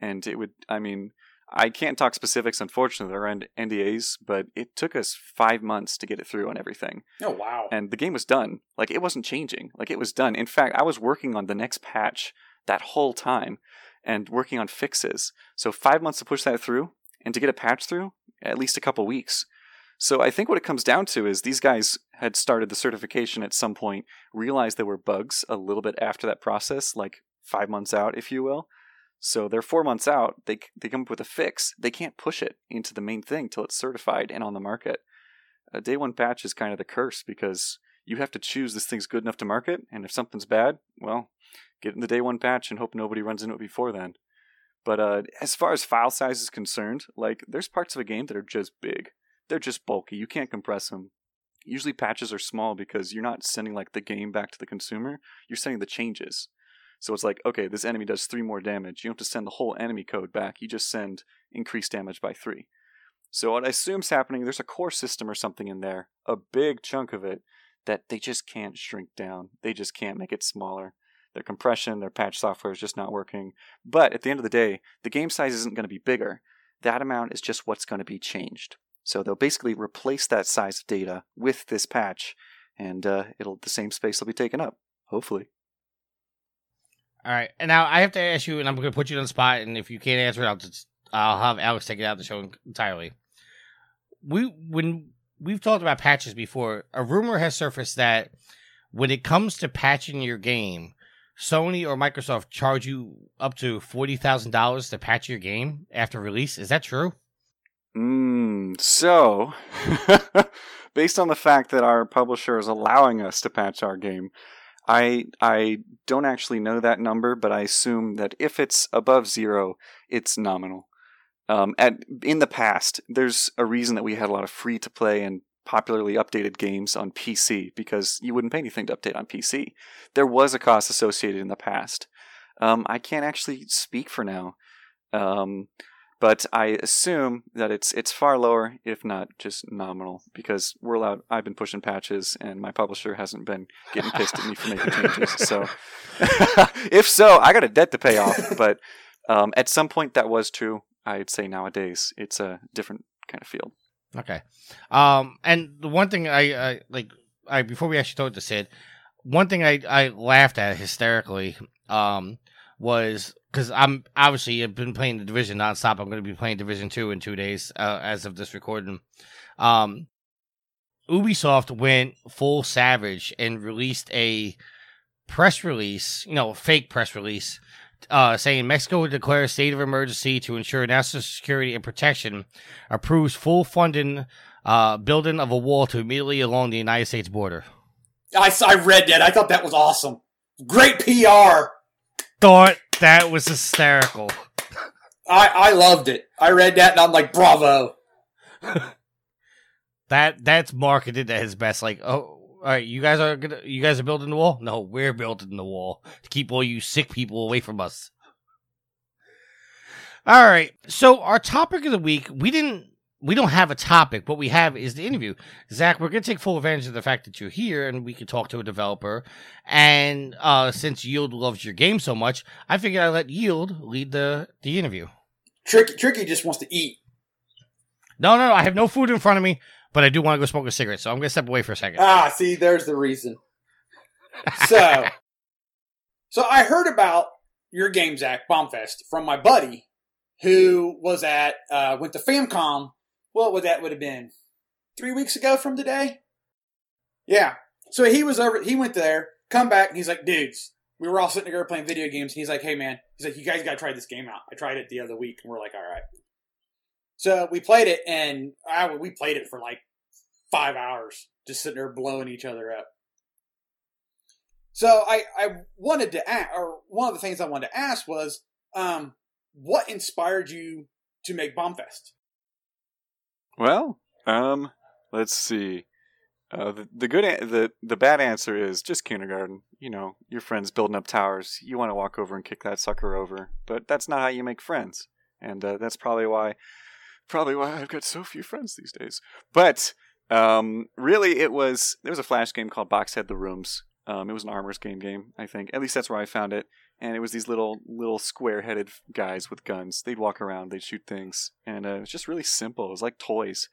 and it would. I mean, I can't talk specifics, unfortunately, they're NDAs, but it took us five months to get it through on everything Oh wow. and the game was done. Like it wasn't changing. Like it was done. In fact, I was working on the next patch that whole time, and working on fixes. So five months to push that through, and to get a patch through, at least a couple weeks. So I think what it comes down to is these guys had started the certification at some point, realized there were bugs a little bit after that process, like five months out, if you will. So they're four months out. They they come up with a fix. They can't push it into the main thing till it's certified and on the market. A day one patch is kind of the curse because you have to choose this thing's good enough to market, and if something's bad, well, get in the day one patch and hope nobody runs into it before then. But uh, as far as file size is concerned, like there's parts of a game that are just big. They're just bulky. You can't compress them. Usually patches are small because you're not sending like the game back to the consumer. You're sending the changes. So it's like, okay, this enemy does three more damage. You don't have to send the whole enemy code back. You just send increased damage by three. So what I assume is happening, there's a core system or something in there, a big chunk of it, that they just can't shrink down. They just can't make it smaller. Their compression, their patch software is just not working. But at the end of the day, the game size isn't going to be bigger. That amount is just what's going to be changed. So they'll basically replace that size of data with this patch, and uh, it'll the same space will be taken up. Hopefully. All right, and now I have to ask you, and I'm going to put you on the spot, and if you can't answer it, I'll just I'll have Alex take it out of the show entirely. We when we've talked about patches before, a rumor has surfaced that when it comes to patching your game, Sony or Microsoft charge you up to forty thousand dollars to patch your game after release. Is that true? Mm, so, based on the fact that our publisher is allowing us to patch our game, I I don't actually know that number, but I assume that if it's above zero, it's nominal. Um, at in the past, there's a reason that we had a lot of free to play and popularly updated games on PC because you wouldn't pay anything to update on PC. There was a cost associated in the past. Um, I can't actually speak for now. Um, but I assume that it's it's far lower, if not just nominal, because we're allowed. I've been pushing patches, and my publisher hasn't been getting pissed at me for making changes. So, if so, I got a debt to pay off. But um, at some point, that was true. I'd say nowadays it's a different kind of field. Okay, um, and the one thing I, I like, I before we actually talked to Sid, one thing I I laughed at hysterically, um, was because I'm obviously I've been playing the division nonstop. I'm going to be playing Division Two in two days uh, as of this recording. Um, Ubisoft went full savage and released a press release, you know, fake press release, uh, saying Mexico would declare a state of emergency to ensure national security and protection, approves full funding, uh, building of a wall to immediately along the United States border. I, I read that. I thought that was awesome. Great PR. Thought that was hysterical. I, I loved it. I read that and I'm like, bravo. that that's marketed at his best. Like, oh, all right, you guys are gonna, you guys are building the wall. No, we're building the wall to keep all you sick people away from us. All right, so our topic of the week, we didn't, we don't have a topic. What we have is the interview. Zach, we're gonna take full advantage of the fact that you're here and we can talk to a developer. And uh, since Yield loves your game so much, I figured I'd let Yield lead the the interview. Tricky, Tricky just wants to eat. No, no, no. I have no food in front of me, but I do want to go smoke a cigarette, so I'm going to step away for a second. Ah, see, there's the reason. So, so I heard about your game, Zach Bombfest, from my buddy who was at uh, went to Famcom. What would that would have been? Three weeks ago from today. Yeah. So he was over. He went there. Come back, and he's like, "Dudes, we were all sitting together playing video games." And he's like, "Hey, man," he's like, "You guys got to try this game out." I tried it the other week, and we're like, "All right." So we played it, and I, we played it for like five hours, just sitting there blowing each other up. So I, I wanted to ask, or one of the things I wanted to ask was, um, what inspired you to make Bombfest? Well, um, let's see. Uh, the, the good, a- the the bad answer is just kindergarten. You know, your friends building up towers. You want to walk over and kick that sucker over, but that's not how you make friends, and uh, that's probably why, probably why I've got so few friends these days. But um, really, it was there was a flash game called Boxhead the Rooms. Um, it was an Armor Games game, I think. At least that's where I found it. And it was these little little square headed guys with guns. They'd walk around, they'd shoot things, and uh, it was just really simple. It was like toys.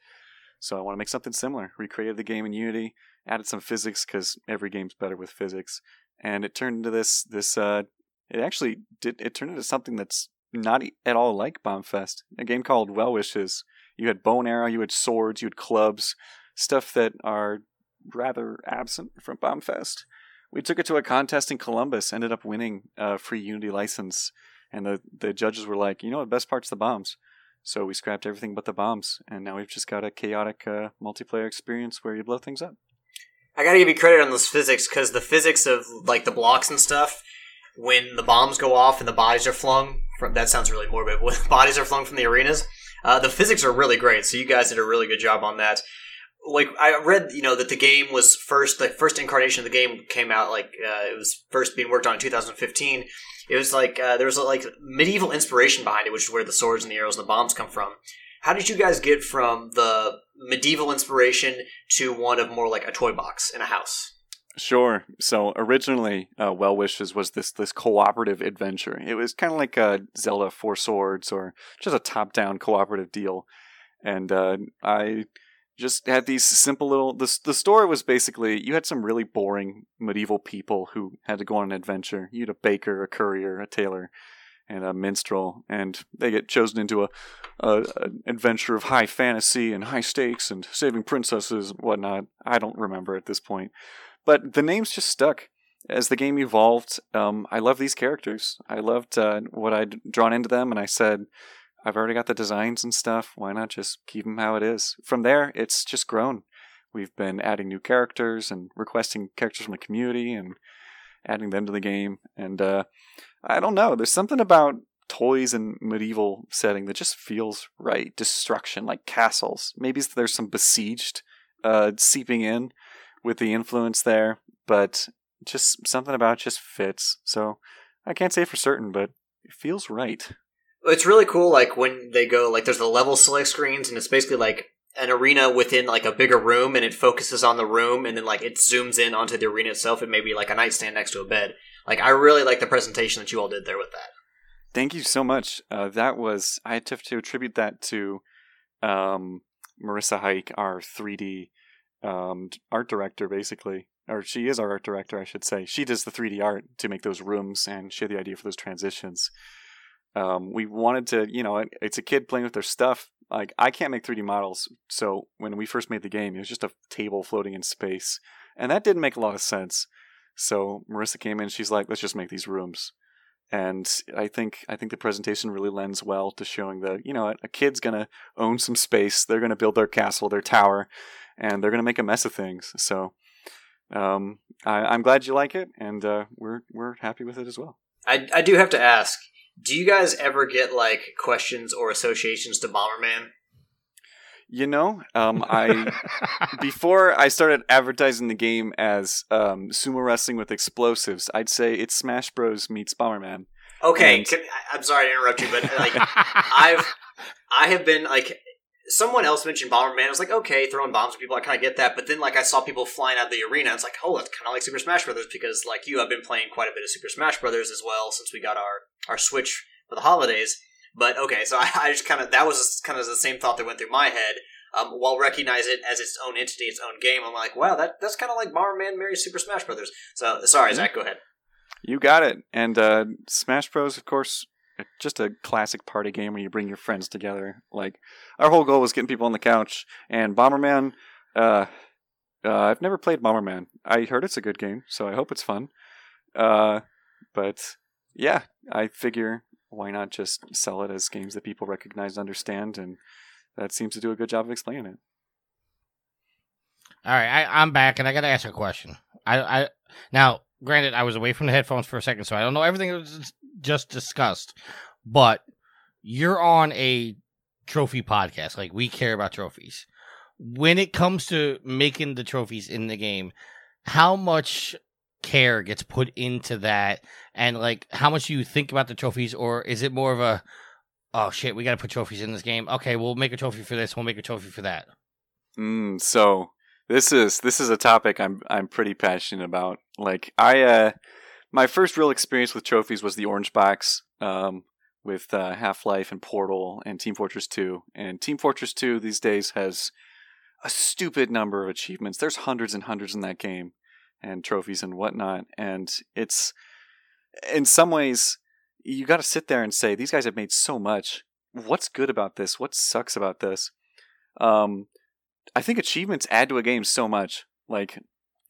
So I want to make something similar. Recreated the game in Unity, added some physics because every game's better with physics, and it turned into this this uh, it actually did. It turned into something that's not at all like Bombfest. A game called Well Wishes. You had bow and arrow, you had swords, you had clubs, stuff that are rather absent from Bombfest. We took it to a contest in Columbus, ended up winning a free Unity license, and the the judges were like, you know, the best part's the bombs. So we scrapped everything but the bombs, and now we've just got a chaotic uh, multiplayer experience where you blow things up. I gotta give you credit on those physics because the physics of like the blocks and stuff, when the bombs go off and the bodies are flung from that sounds really morbid. When bodies are flung from the arenas, uh, the physics are really great. So you guys did a really good job on that. Like I read, you know, that the game was first the first incarnation of the game came out like uh, it was first being worked on in 2015. It was like uh, there was like medieval inspiration behind it, which is where the swords and the arrows and the bombs come from. How did you guys get from the medieval inspiration to one of more like a toy box in a house? Sure. So originally, uh, Well Wishes was this this cooperative adventure. It was kind of like a Zelda Four Swords or just a top down cooperative deal. And uh, I just had these simple little. The the story was basically you had some really boring medieval people who had to go on an adventure. You had a baker, a courier, a tailor, and a minstrel, and they get chosen into a, a adventure of high fantasy and high stakes and saving princesses and whatnot. I don't remember at this point, but the names just stuck as the game evolved. Um, I love these characters. I loved uh, what I'd drawn into them, and I said, I've already got the designs and stuff. Why not just keep them how it is? From there, it's just grown. We've been adding new characters and requesting characters from the community and adding them to the game. And uh, I don't know. There's something about toys and medieval setting that just feels right. Destruction, like castles. Maybe there's some besieged uh, seeping in with the influence there, but just something about just fits. So I can't say for certain, but it feels right. It's really cool, like when they go like there's the level select screens, and it's basically like an arena within like a bigger room, and it focuses on the room, and then like it zooms in onto the arena itself. It may be like a nightstand next to a bed. Like I really like the presentation that you all did there with that. Thank you so much. Uh, that was I to, to attribute that to um, Marissa Hike, our 3D um, art director, basically, or she is our art director, I should say. She does the 3D art to make those rooms, and she had the idea for those transitions. Um, we wanted to, you know, it, it's a kid playing with their stuff. Like I can't make 3D models, so when we first made the game, it was just a table floating in space, and that didn't make a lot of sense. So Marissa came in, she's like, "Let's just make these rooms." and I think I think the presentation really lends well to showing that you know a kid's gonna own some space. They're gonna build their castle, their tower, and they're gonna make a mess of things. So um, I, am glad you like it, and uh, we're we're happy with it as well. I I do have to ask: Do you guys ever get like questions or associations to Bomberman? You know, um, I before I started advertising the game as um, sumo wrestling with explosives, I'd say it's Smash Bros meets Bomberman. Okay, and... can, I'm sorry to interrupt you, but like I've I have been like someone else mentioned Bomberman. I was like, okay, throwing bombs at people, I kind of get that. But then like I saw people flying out of the arena. It's like, oh, that's kind of like Super Smash Brothers because like you, I've been playing quite a bit of Super Smash Brothers as well since we got our our Switch for the holidays. But okay, so I, I just kind of that was kind of the same thought that went through my head. Um, while recognize it as its own entity, its own game, I'm like, wow, that that's kind of like Bomberman marries Super Smash Brothers. So sorry, mm-hmm. Zach, go ahead. You got it. And uh, Smash Bros, of course, just a classic party game where you bring your friends together. Like our whole goal was getting people on the couch, and Bomberman. Uh, uh, I've never played Bomberman. I heard it's a good game, so I hope it's fun. Uh, but yeah, I figure why not just sell it as games that people recognize and understand, and that seems to do a good job of explaining it. All right, I, I'm back, and I got to ask a question. I, I now, granted, I was away from the headphones for a second, so I don't know everything that was just discussed, but you're on a trophy podcast. Like we care about trophies. When it comes to making the trophies in the game, how much care gets put into that and like how much do you think about the trophies or is it more of a oh shit we got to put trophies in this game okay we'll make a trophy for this we'll make a trophy for that mm, so this is this is a topic i'm i'm pretty passionate about like i uh my first real experience with trophies was the orange box um with uh, half-life and portal and team fortress 2 and team fortress 2 these days has a stupid number of achievements there's hundreds and hundreds in that game and trophies and whatnot. And it's in some ways, you got to sit there and say these guys have made so much. What's good about this? What sucks about this? Um, I think achievements add to a game so much. Like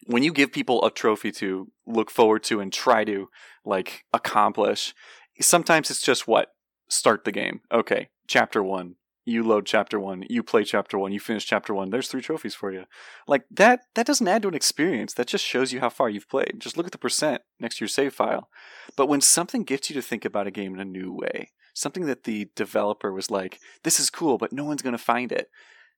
when you give people a trophy to look forward to and try to like accomplish, sometimes it's just what start the game. Okay, chapter one you load chapter one, you play chapter one, you finish chapter one. There's three trophies for you. Like that, that doesn't add to an experience. That just shows you how far you've played. Just look at the percent next to your save file. But when something gets you to think about a game in a new way, something that the developer was like, "This is cool, but no one's going to find it,"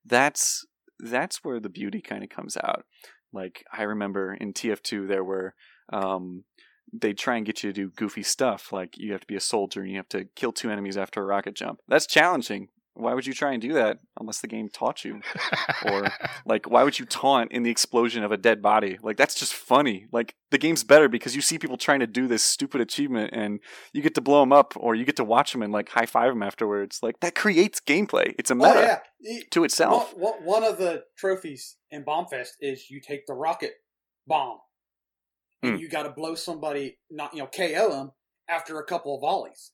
that's that's where the beauty kind of comes out. Like I remember in TF2, there were um, they try and get you to do goofy stuff like you have to be a soldier and you have to kill two enemies after a rocket jump. That's challenging, why would you try and do that unless the game taught you? or like why would you taunt in the explosion of a dead body? Like that's just funny. Like the game's better because you see people trying to do this stupid achievement and you get to blow them up or you get to watch them and like high five them afterwards. Like that creates gameplay. It's a meta oh, yeah. to itself. One, one of the trophies in Bombfest is you take the rocket bomb and mm. you got to blow somebody, not you know, KO them after a couple of volleys.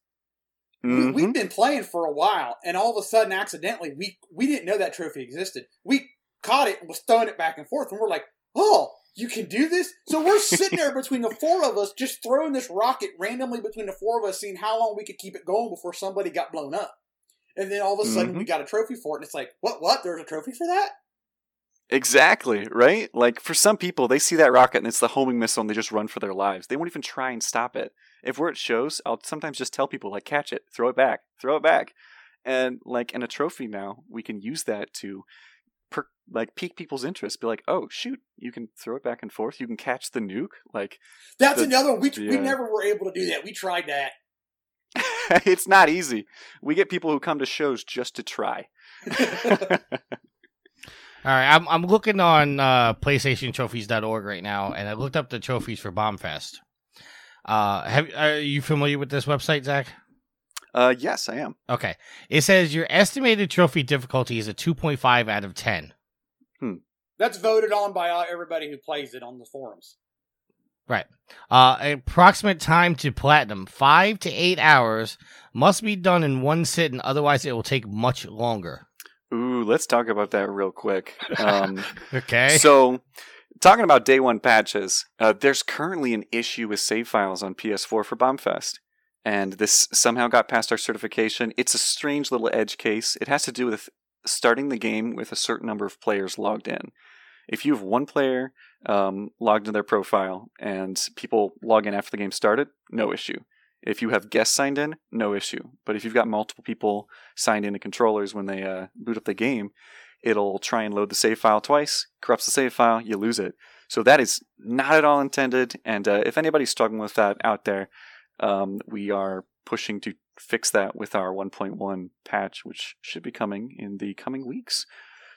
Mm-hmm. We, have been playing for a while, and all of a sudden, accidentally, we we didn't know that trophy existed. We caught it and was throwing it back and forth, and we're like, "Oh, you can do this!" So we're sitting there between the four of us, just throwing this rocket randomly between the four of us, seeing how long we could keep it going before somebody got blown up. And then all of a sudden, mm-hmm. we got a trophy for it, and it's like, "What? What? There's a trophy for that?" Exactly, right? Like for some people, they see that rocket and it's the homing missile and they just run for their lives. They won't even try and stop it. If we're at shows, I'll sometimes just tell people, like, catch it, throw it back, throw it back. And like in a trophy now, we can use that to per- like pique people's interest. Be like, oh shoot, you can throw it back and forth. You can catch the nuke. Like that's the, another one. We the, we never were able to do that. We tried that. it's not easy. We get people who come to shows just to try. All right, I'm I'm looking on uh, PlayStationTrophies.org right now, and I looked up the trophies for Bombfest. Uh, have are you familiar with this website, Zach? Uh, yes, I am. Okay, it says your estimated trophy difficulty is a 2.5 out of 10. Hmm. That's voted on by uh, everybody who plays it on the forums. Right. Uh, approximate time to platinum five to eight hours must be done in one sitting, otherwise it will take much longer. Ooh, let's talk about that real quick. Um, okay. So, talking about day one patches, uh, there's currently an issue with save files on PS4 for Bombfest. And this somehow got past our certification. It's a strange little edge case. It has to do with starting the game with a certain number of players logged in. If you have one player um, logged in their profile and people log in after the game started, no issue. If you have guests signed in, no issue. But if you've got multiple people signed into controllers when they uh, boot up the game, it'll try and load the save file twice, corrupts the save file, you lose it. So that is not at all intended. And uh, if anybody's struggling with that out there, um, we are pushing to fix that with our 1.1 patch, which should be coming in the coming weeks.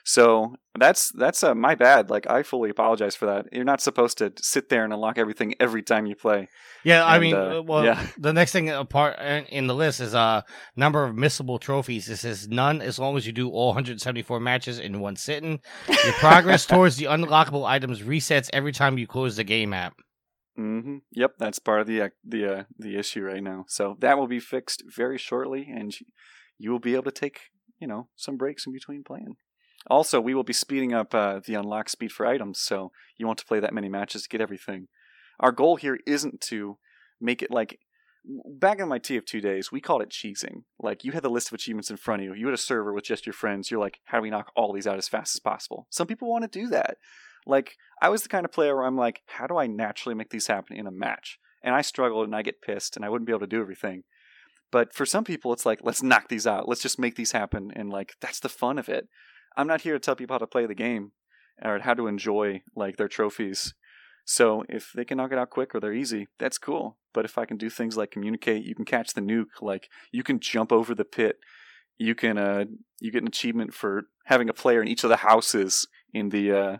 So that's that's uh, my bad. Like I fully apologize for that. You're not supposed to sit there and unlock everything every time you play. Yeah, and, I mean, uh, uh, well, yeah. the next thing apart in the list is uh number of missable trophies. It says none as long as you do all 174 matches in one sitting. Your progress towards the unlockable items resets every time you close the game app. Mm-hmm. Yep, that's part of the uh, the uh, the issue right now. So that will be fixed very shortly, and you will be able to take you know some breaks in between playing. Also, we will be speeding up uh, the unlock speed for items, so you won't to play that many matches to get everything. Our goal here isn't to make it like back in my TF2 days, we called it cheesing. Like you had the list of achievements in front of you, you had a server with just your friends. You're like, how do we knock all these out as fast as possible? Some people want to do that. Like I was the kind of player where I'm like, how do I naturally make these happen in a match? And I struggled and I get pissed and I wouldn't be able to do everything. But for some people, it's like, let's knock these out. Let's just make these happen. And like, that's the fun of it. I'm not here to tell people how to play the game or how to enjoy like their trophies. So if they can knock it out quick or they're easy, that's cool. But if I can do things like communicate, you can catch the nuke, like you can jump over the pit, you can uh you get an achievement for having a player in each of the houses in the uh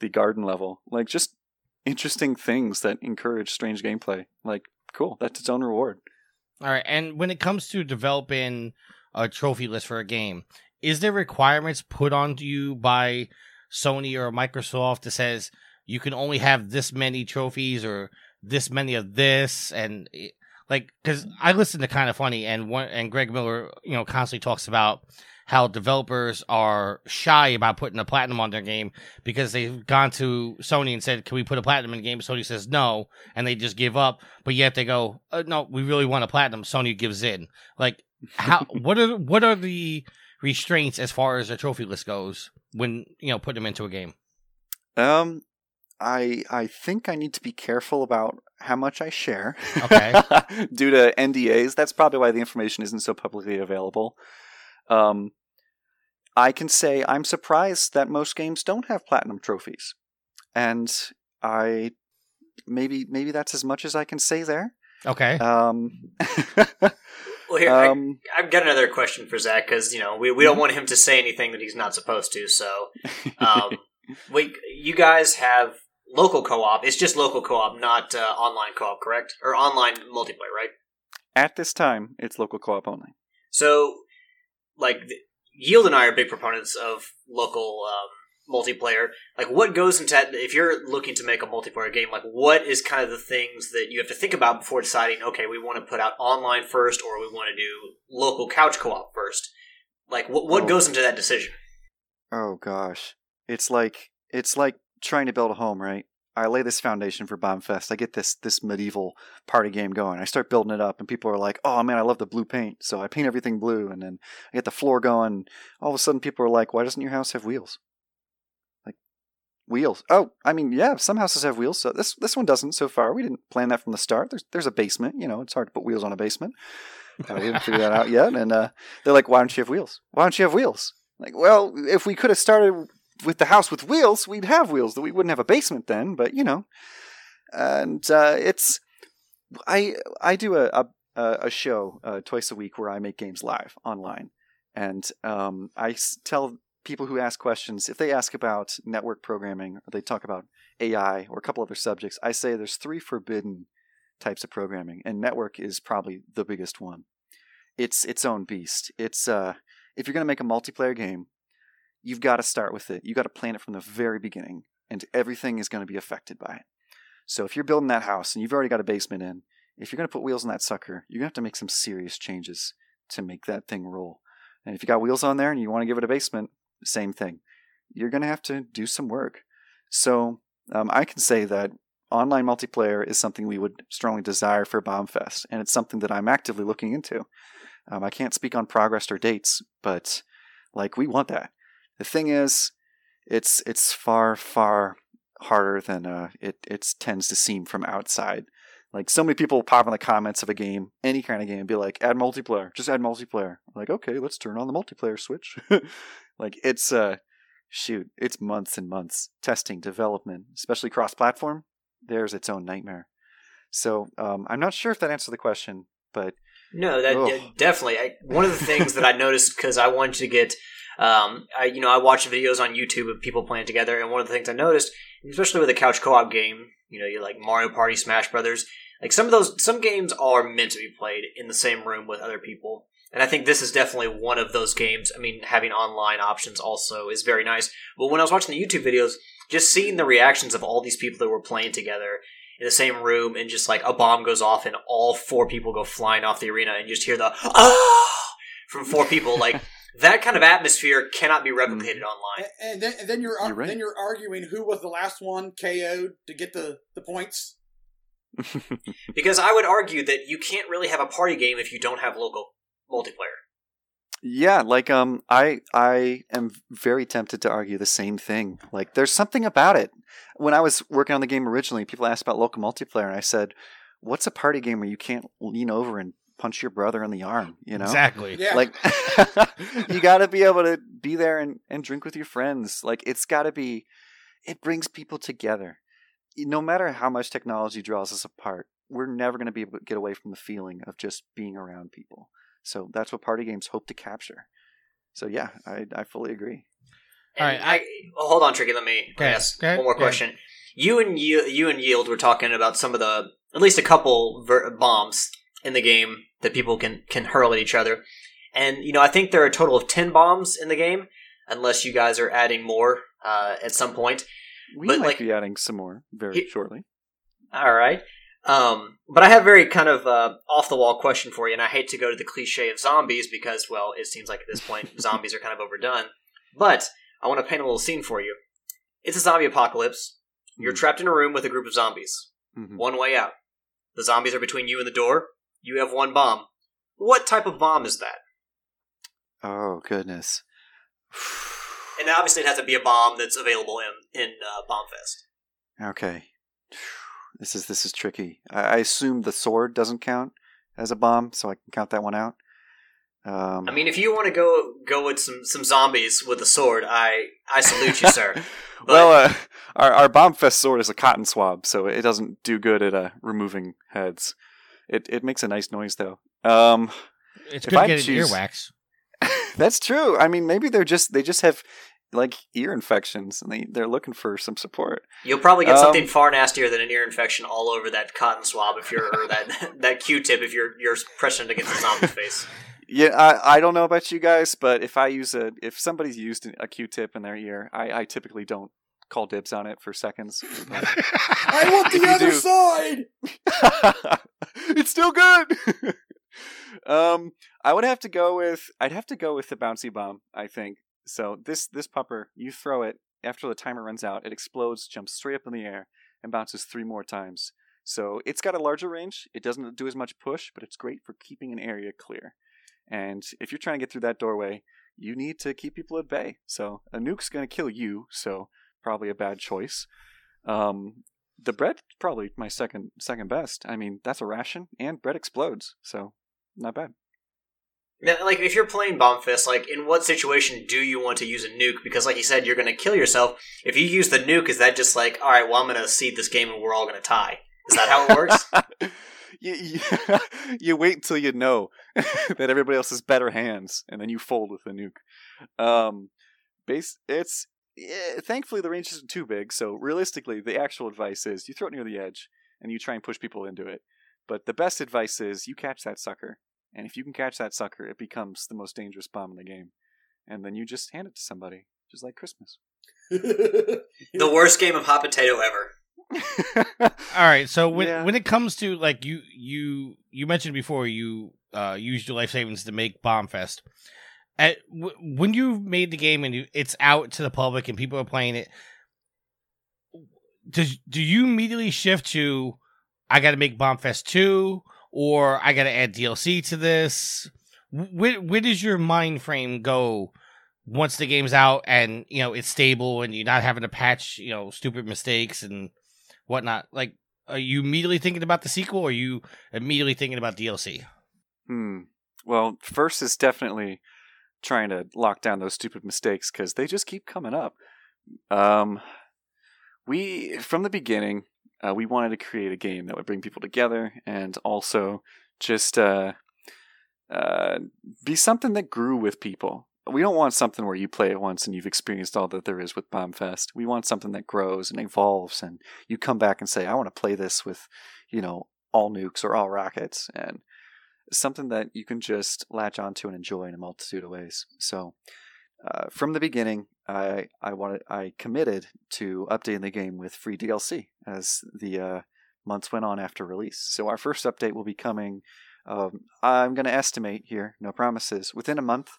the garden level. Like just interesting things that encourage strange gameplay. Like cool, that's its own reward. All right, and when it comes to developing a trophy list for a game, is there requirements put onto you by Sony or Microsoft that says you can only have this many trophies or this many of this and like because I listen to Kinda Funny and one and Greg Miller, you know, constantly talks about how developers are shy about putting a platinum on their game because they've gone to Sony and said, "Can we put a platinum in the game?" Sony says no, and they just give up. But yet they go, uh, "No, we really want a platinum." Sony gives in. Like, how? what are what are the restraints as far as the trophy list goes when you know put them into a game? Um, I I think I need to be careful about how much I share. Okay. Due to NDAs, that's probably why the information isn't so publicly available. Um, I can say I'm surprised that most games don't have platinum trophies, and I maybe maybe that's as much as I can say there. Okay. Um, Well, here um, I, I've got another question for Zach because you know we, we don't want him to say anything that he's not supposed to. So, um, wait, you guys have local co-op. It's just local co-op, not uh, online co-op, correct? Or online multiplayer, right? at this time, it's local co-op only. So, like, Yield and I are big proponents of local um, multiplayer. Like, what goes into that? If you're looking to make a multiplayer game, like, what is kind of the things that you have to think about before deciding, okay, we want to put out online first, or we want to do local couch co-op first? Like, what what Oh. goes into that decision? Oh gosh, it's like it's like trying to build a home, right? I lay this foundation for Bombfest. I get this this medieval party game going. I start building it up, and people are like, "Oh man, I love the blue paint." So I paint everything blue, and then I get the floor going. All of a sudden, people are like, "Why doesn't your house have wheels?" Wheels? Oh, I mean, yeah, some houses have wheels. So this this one doesn't so far. We didn't plan that from the start. There's there's a basement. You know, it's hard to put wheels on a basement. Uh, we didn't figure that out yet. And uh, they're like, "Why don't you have wheels? Why don't you have wheels?" Like, well, if we could have started with the house with wheels, we'd have wheels. That we wouldn't have a basement then, but you know. And uh, it's I I do a a, a show uh, twice a week where I make games live online, and um, I tell people who ask questions if they ask about network programming or they talk about AI or a couple other subjects. I say there's three forbidden types of programming, and network is probably the biggest one. It's its own beast. It's uh, if you're going to make a multiplayer game, you've got to start with it. You got to plan it from the very beginning, and everything is going to be affected by it. So if you're building that house and you've already got a basement in, if you're going to put wheels on that sucker, you're going to have to make some serious changes to make that thing roll. And if you got wheels on there and you want to give it a basement, same thing. You're going to have to do some work. So um, I can say that online multiplayer is something we would strongly desire for Bombfest, and it's something that I'm actively looking into. Um, I can't speak on progress or dates, but like we want that. The thing is, it's it's far far harder than uh, it it tends to seem from outside. Like so many people pop in the comments of a game, any kind of game, and be like, "Add multiplayer, just add multiplayer." I'm like, okay, let's turn on the multiplayer switch. like it's uh, shoot, it's months and months testing, development, especially cross-platform. There's its own nightmare. So um, I'm not sure if that answered the question, but No, that uh, definitely. I, one of the things that I noticed because I wanted to get, um, I you know I watch videos on YouTube of people playing together, and one of the things I noticed, especially with a couch co-op game, you know, you like Mario Party, Smash Brothers, like some of those some games are meant to be played in the same room with other people. And I think this is definitely one of those games. I mean, having online options also is very nice. But when I was watching the YouTube videos, just seeing the reactions of all these people that were playing together in the same room and just like a bomb goes off and all four people go flying off the arena and you just hear the ah from four people like that kind of atmosphere cannot be replicated online And, and then, and then you're, You're right. then you're arguing who was the last one KO'd to get the, the points. because i would argue that you can't really have a party game if you don't have local multiplayer Yeah, like um I I am very tempted to argue the same thing. Like there's something about it. When I was working on the game originally, people asked about local multiplayer and I said, "What's a party game where you can't lean over and punch your brother in the arm, you know?" Exactly. Yeah. Like you got to be able to be there and and drink with your friends. Like it's got to be it brings people together. No matter how much technology draws us apart, we're never going to be able to get away from the feeling of just being around people. So that's what party games hope to capture. So yeah, I I fully agree. All And right, I, oh, hold on tricky let me Okay, ask okay, one more okay. question you and you, you and yield were talking about some of the at least a couple ver- bombs in the game that people can can hurl at each other and you know i think there are a total of 10 bombs in the game unless you guys are adding more uh, at some point We But, might like- be adding some more very He- shortly. All right. Um, but I have a very kind of uh, off the wall question for you, and I hate to go to the cliche of zombies because, well, it seems like at this point zombies are kind of overdone. But I want to paint a little scene for you. It's a zombie apocalypse. You're Mhm. trapped in a room with a group of zombies. Mhm. One way out. The zombies are between you and the door. You have one bomb. What type of bomb is that? Oh goodness. And obviously, it has to be a bomb that's available in in uh, Bombfest. Okay. This is this is tricky. I, I assume the sword doesn't count as a bomb, so I can count that one out. Um, I mean, if you want to go go with some some zombies with a sword, I I salute you, sir. well, uh, our our Bombfest sword is a cotton swab, so it doesn't do good at uh, removing heads. It it makes a nice noise though. Um, It's If good I get choose- earwax. that's true. I mean, maybe they're just they just have like ear infections and they they're looking for some support. You'll probably get Um, something far nastier than an ear infection all over that cotton swab if you're or that that Q-tip if you're you're pressing it against the zombie's face. Yeah, I, I don't know about you guys, but if I use a if somebody's used a Q-tip in their ear, I, I typically don't call dibs on it for seconds. I want the If other side. it's still good. um, I would have to go with I'd have to go with the bouncy bomb. I think so. This this pupper, you throw it after the timer runs out, it explodes, jumps straight up in the air, and bounces three more times. So it's got a larger range. It doesn't do as much push, but it's great for keeping an area clear. And if you're trying to get through that doorway, you need to keep people at bay. So a nuke's going to kill you, so probably a bad choice. Um, the bread probably my second second best. I mean, that's a ration, and bread explodes, so not bad. Now, like if you're playing Bombfest, like in what situation do you want to use a nuke? Because like you said, you're going to kill yourself. If you use the nuke, is that just like, all right, well, I'm going to seed this game and we're all going to tie? Is that how it works? you, you, you wait until you know that everybody else has better hands, and then you fold with the nuke. Um, base, it's yeah, thankfully the range isn't too big, so realistically, the actual advice is you throw it near the edge and you try and push people into it. But the best advice is you catch that sucker, and if you can catch that sucker, it becomes the most dangerous bomb in the game, and then you just hand it to somebody, just like Christmas. the worst game of hot potato ever. All right, so when Yeah. when it comes to like you you you mentioned before you uh used your life savings to make Bombfest. At w- when you made the game and you, it's out to the public and people are playing it, does do you immediately shift to I got to make Bombfest two or I got to add DLC to this? Where where does your mind frame go once the game's out and you know it's stable and you're not having to patch you know stupid mistakes and whatnot. Like, are you immediately thinking about the sequel, or are you immediately thinking about DLC? Hmm. Well, first is definitely trying to lock down those stupid mistakes because they just keep coming up. Um, we from the beginning, uh, we wanted to create a game that would bring people together and also just uh, uh, be something that grew with people. We don't want something where you play it once and you've experienced all that there is with Bombfest. We want something that grows and evolves, and you come back and say, "I want to play this with, you know, all nukes or all rockets," and something that you can just latch onto and enjoy in a multitude of ways. So, uh, from the beginning, I I wanted I committed to updating the game with free DLC as the uh, months went on after release. So our first update will be coming. Um, I'm going to estimate here, no promises, within a month,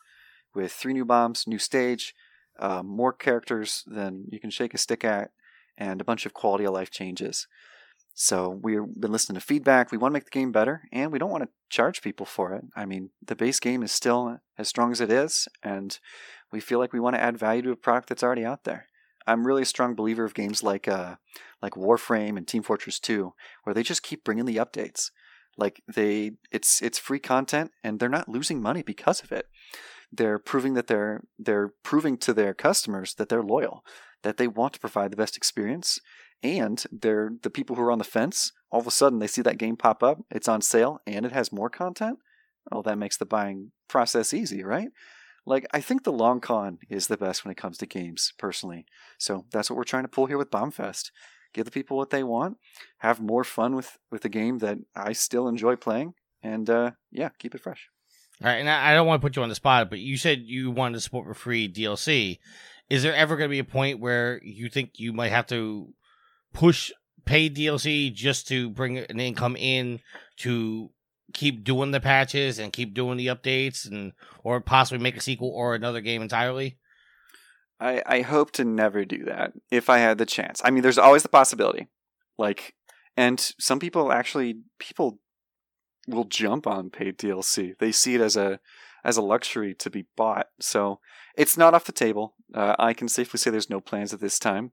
with three new bombs, new stage, um, more characters than you can shake a stick at, and a bunch of quality of life changes. So we've been listening to feedback. We want to make the game better, and we don't want to charge people for it. I mean, the base game is still as strong as it is, and we feel like we want to add value to a product that's already out there. I'm really a strong believer of games like uh, like Warframe and Team Fortress 2, where they just keep bringing the updates. Like they, it's it's free content, and they're not losing money because of it. They're proving that they're they're proving to their customers that they're loyal, that they want to provide the best experience, and they're the people who are on the fence. All of a sudden, they see that game pop up. It's on sale, and it has more content. Oh, that makes the buying process easy, right? Like I think the long con is the best when it comes to games, personally. So that's what we're trying to pull here with Bombfest. Give the people what they want, have more fun with with a game that I still enjoy playing, and uh, yeah, keep it fresh. All right, and I don't want to put you on the spot, but you said you wanted to support for free DLC. Is there ever going to be a point where you think you might have to push paid DLC just to bring an income in to keep doing the patches and keep doing the updates and or possibly make a sequel or another game entirely? I, I hope to never do that if I had the chance. I mean, there's always the possibility. Like, and some people actually, people will jump on paid DLC. They see it as a as a luxury to be bought. So it's not off the table. Uh, I can safely say there's no plans at this time.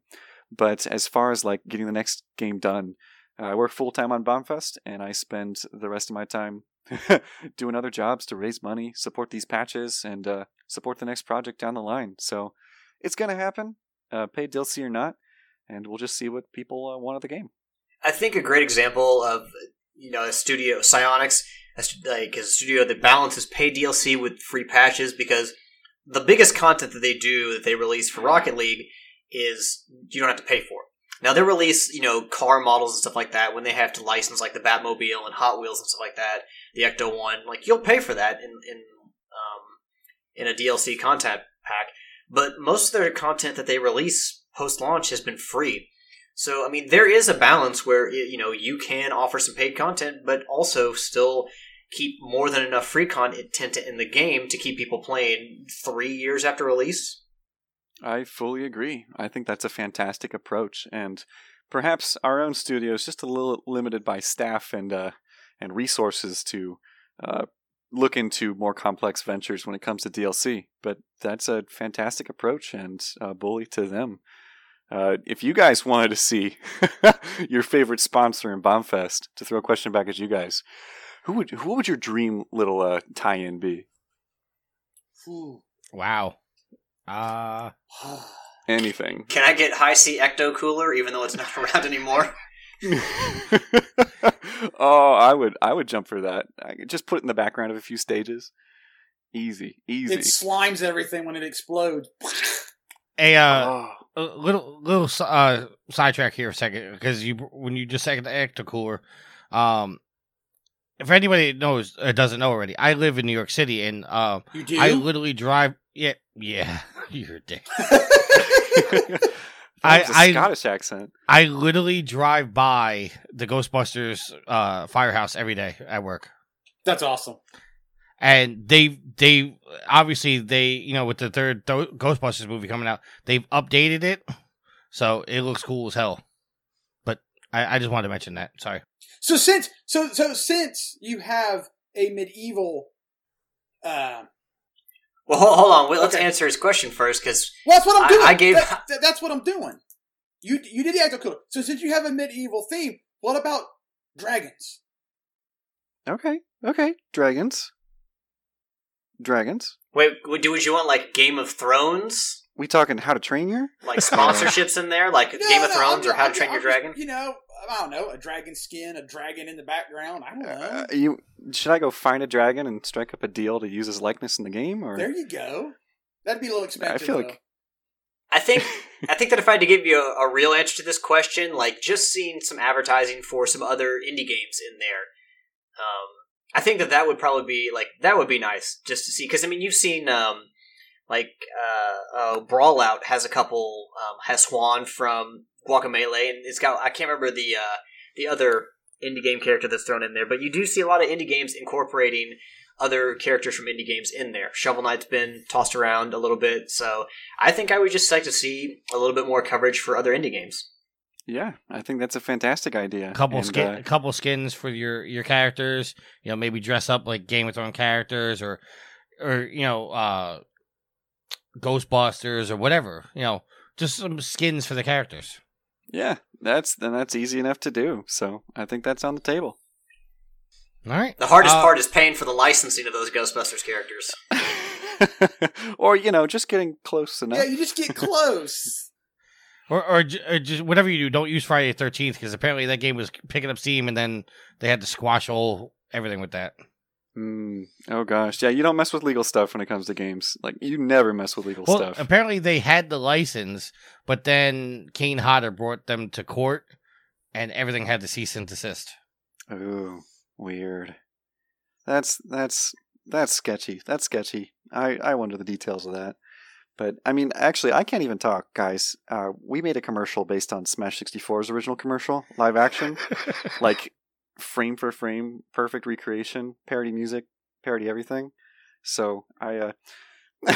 But as far as like getting the next game done, uh, I work full time on Bombfest, and I spend the rest of my time doing other jobs to raise money, support these patches, and uh, support the next project down the line. So it's gonna happen, uh, paid DLC or not, and we'll just see what people uh, want of the game. I think a great example of you know a studio Psyonix, a like a studio that balances paid DLC with free patches because the biggest content that they do that they release for Rocket League is you don't have to pay for. It. Now they release you know car models and stuff like that when they have to license like the Batmobile and Hot Wheels and stuff like that, the Ecto One. Like you'll pay for that in in um, in a DLC content pack, but most of their content that they release post launch has been free. So I mean, there is a balance where you know you can offer some paid content, but also still keep more than enough free content in the game to keep people playing three years after release. I fully agree. I think that's a fantastic approach, and perhaps our own studio is just a little limited by staff and uh, and resources to uh, look into more complex ventures when it comes to DLC. But that's a fantastic approach, and uh, bully to them. Uh, if you guys wanted to see your favorite sponsor in Bombfest, to throw a question back at you guys, who would who would your dream little uh, tie-in be? Ooh. Wow. Uh Anything. Can I get High C Ecto Cooler even though it's not around anymore? oh, I would I would jump for that. I could just put it in the background of a few stages. Easy, easy. it slimes everything when it explodes. a uh oh, a little little uh sidetrack here for a second because you when you just said the ecto cooler um if anybody knows uh, doesn't know already i live in new york city and uh You do? i literally drive yeah yeah you're a dick that I- was a I- Scottish accent. i literally drive by the ghostbusters uh firehouse every day at work That's awesome. and they they obviously they you know with the third Tho- Ghostbusters movie coming out, they've updated it, so it looks cool as hell. But I, I just wanted to mention that. Sorry. So since so so since you have a medieval, uh, Well, hold, hold on. Wait, let's Okay. answer his question first because well, that's what I'm doing. I gave- That- that- that's what I'm doing. You you did the Ecto Cooler. So since you have a medieval theme, what about dragons? Okay, okay. Dragons. Dragons. wait, would you would you want like Game of Thrones, We talking How to Train Your? like sponsorships in there, like No, Game of no, Thrones I'm or How to Train I'm Your Dragon? You know, I don't know, a dragon skin, a dragon in the background. I don't know. Uh, you should I go find a dragon and strike up a deal to use his likeness in the game, or there you go. That'd be a little expensive. I feel though. like I think I think that if I had to give you a, a real answer to this question, like just seeing some advertising for some other indie games in there, um, I think that that would probably be like that would be nice just to see because I mean you've seen um, like uh, uh, Brawl Out has a couple um, has Swan from Guacamelee and it's got I can't remember the uh, the other indie game character that's thrown in there, but you do see a lot of indie games incorporating other characters from indie games in there. Shovel Knight's been tossed around a little bit, so I think I would just like to see a little bit more coverage for other indie games. yeah, I think that's a fantastic idea. A couple And, skin, uh, a couple skins for your your characters. You know, maybe dress up like Game of Thrones characters or or you know uh Ghostbusters or whatever. You know, just some skins for the characters. yeah, that's then that's easy enough to do. So I think that's on the table. All right. The hardest Uh, part is paying for the licensing of those Ghostbusters characters. or you know, just getting close enough. yeah, you just get close. Or, or, or just whatever you do, don't use Friday the Thirteenth because apparently that game was picking up steam, and then they had to squash all everything with that. Mm, oh gosh, yeah, you don't mess with legal stuff when it comes to games. Like you never mess with legal Well, stuff. apparently they had the license, but then Kane Hodder brought them to court, and everything had to cease and desist. Ooh, weird. That's that's that's sketchy. That's sketchy. I I wonder the details of that. But I mean, actually, I can't even talk, guys. Uh, we made a commercial based on Smash 64's original commercial, live action, like frame for frame, perfect recreation, parody music, parody everything. So I, uh,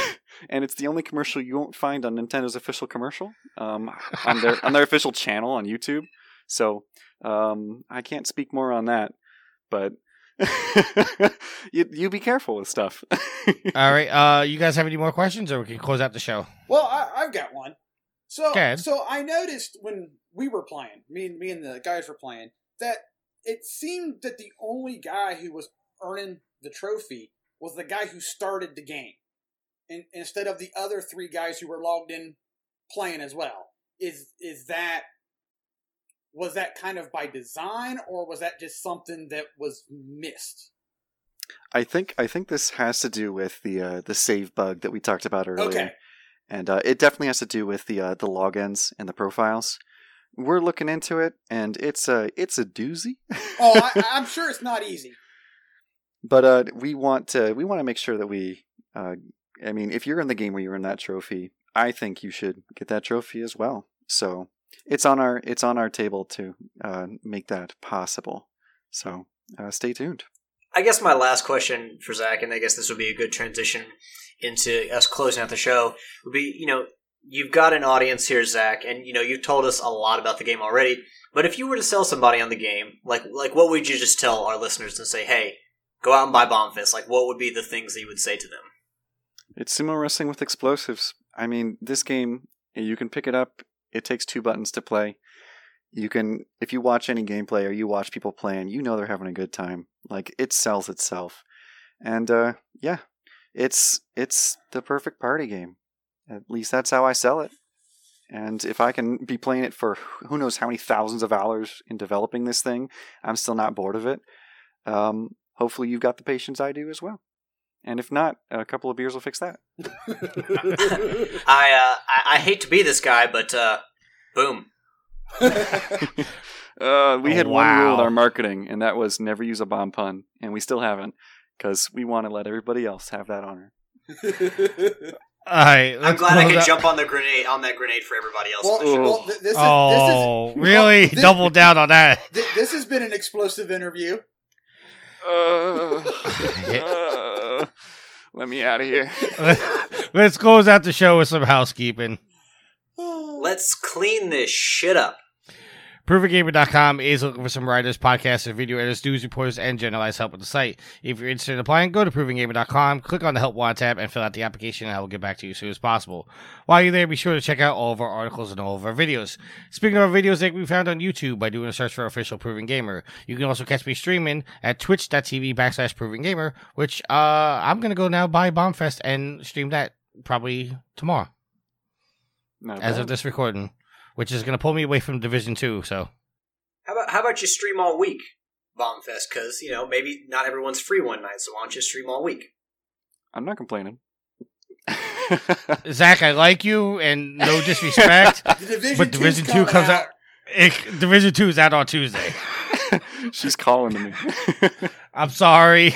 and it's the only commercial you won't find on Nintendo's official commercial um, on their on their official channel on YouTube. So um, I can't speak more on that, but you you be careful with stuff. All right. Uh, you guys have any more questions, or we can close out the show? Well, I, I've got one. So, Go so I noticed when we were playing, me and me and the guys were playing, that it seemed that the only guy who was earning the trophy was the guy who started the game, in, instead of the other three guys who were logged in playing as well. Is is that was that kind of by design, or was that just something that was missed? I think I think this has to do with the uh, the save bug that we talked about earlier, Okay. and uh, it definitely has to do with the uh, the logins and the profiles. We're looking into it, and it's a it's a doozy. Oh, I, I'm sure it's not easy. but uh, we want to we want to make sure that we. Uh, I mean, if you're in the game where you're in that trophy, I think you should get that trophy as well. So it's on our it's on our table to uh, make that possible. So uh, stay tuned. I guess my last question for Zach, and I guess this would be a good transition into us closing out the show, would be you know, you've got an audience here, Zach, and you know, you've told us a lot about the game already. But if you were to sell somebody on the game, like like what would you just tell our listeners and say, hey, go out and buy Bombfest? Like what would be the things that you would say to them? It's sumo wrestling with explosives. I mean, this game you can pick it up. It takes two buttons to play. You can, if you watch any gameplay or you watch people playing, you know they're having a good time. Like it sells itself, and uh, yeah, it's it's the perfect party game. At least that's how I sell it. And if I can be playing it for who knows how many thousands of hours in developing this thing, I'm still not bored of it. Um, hopefully, you've got the patience I do as well. And if not, a couple of beers will fix that. I uh, I, I hate to be this guy, but uh, boom. uh, we Oh, had one rule with our marketing, and that was never use a bomb pun, and we still haven't because we want to let everybody else have that honor. All right. I'm glad I close could out- jump on the grenade on that grenade for everybody else. well, on the show. well, th- this is Oh, this is really? this- Double down on that. th- this has been an explosive interview. Uh, uh, let me out of here. Let's close out the show with some housekeeping. Let's clean this shit up. ProvenGamer.com is looking for some writers, podcasters, video editors, news reporters, and generalized help with the site. If you're interested in applying, go to ProvenGamer.com, click on the Help Wanted tab, and fill out the application, and I will get back to you as soon as possible. While you're there, be sure to check out all of our articles and all of our videos. Speaking of our videos, they can be found on YouTube by doing a search for Official Proven Gamer. You can also catch me streaming at twitch.tv backslash Proven Gamer, which uh, I'm going to go now buy Bombfest and stream that probably tomorrow Not as bad. of this recording, which is going to pull me away from Division 2, so... How about how about you stream all week, Bombfest? Because you know maybe not everyone's free one night, so why don't you stream all week? I'm not complaining. Zach, I like you, and no disrespect, The Division but Division Two comes out. It, Division Two is out on Tuesday. She's calling to me. I'm sorry.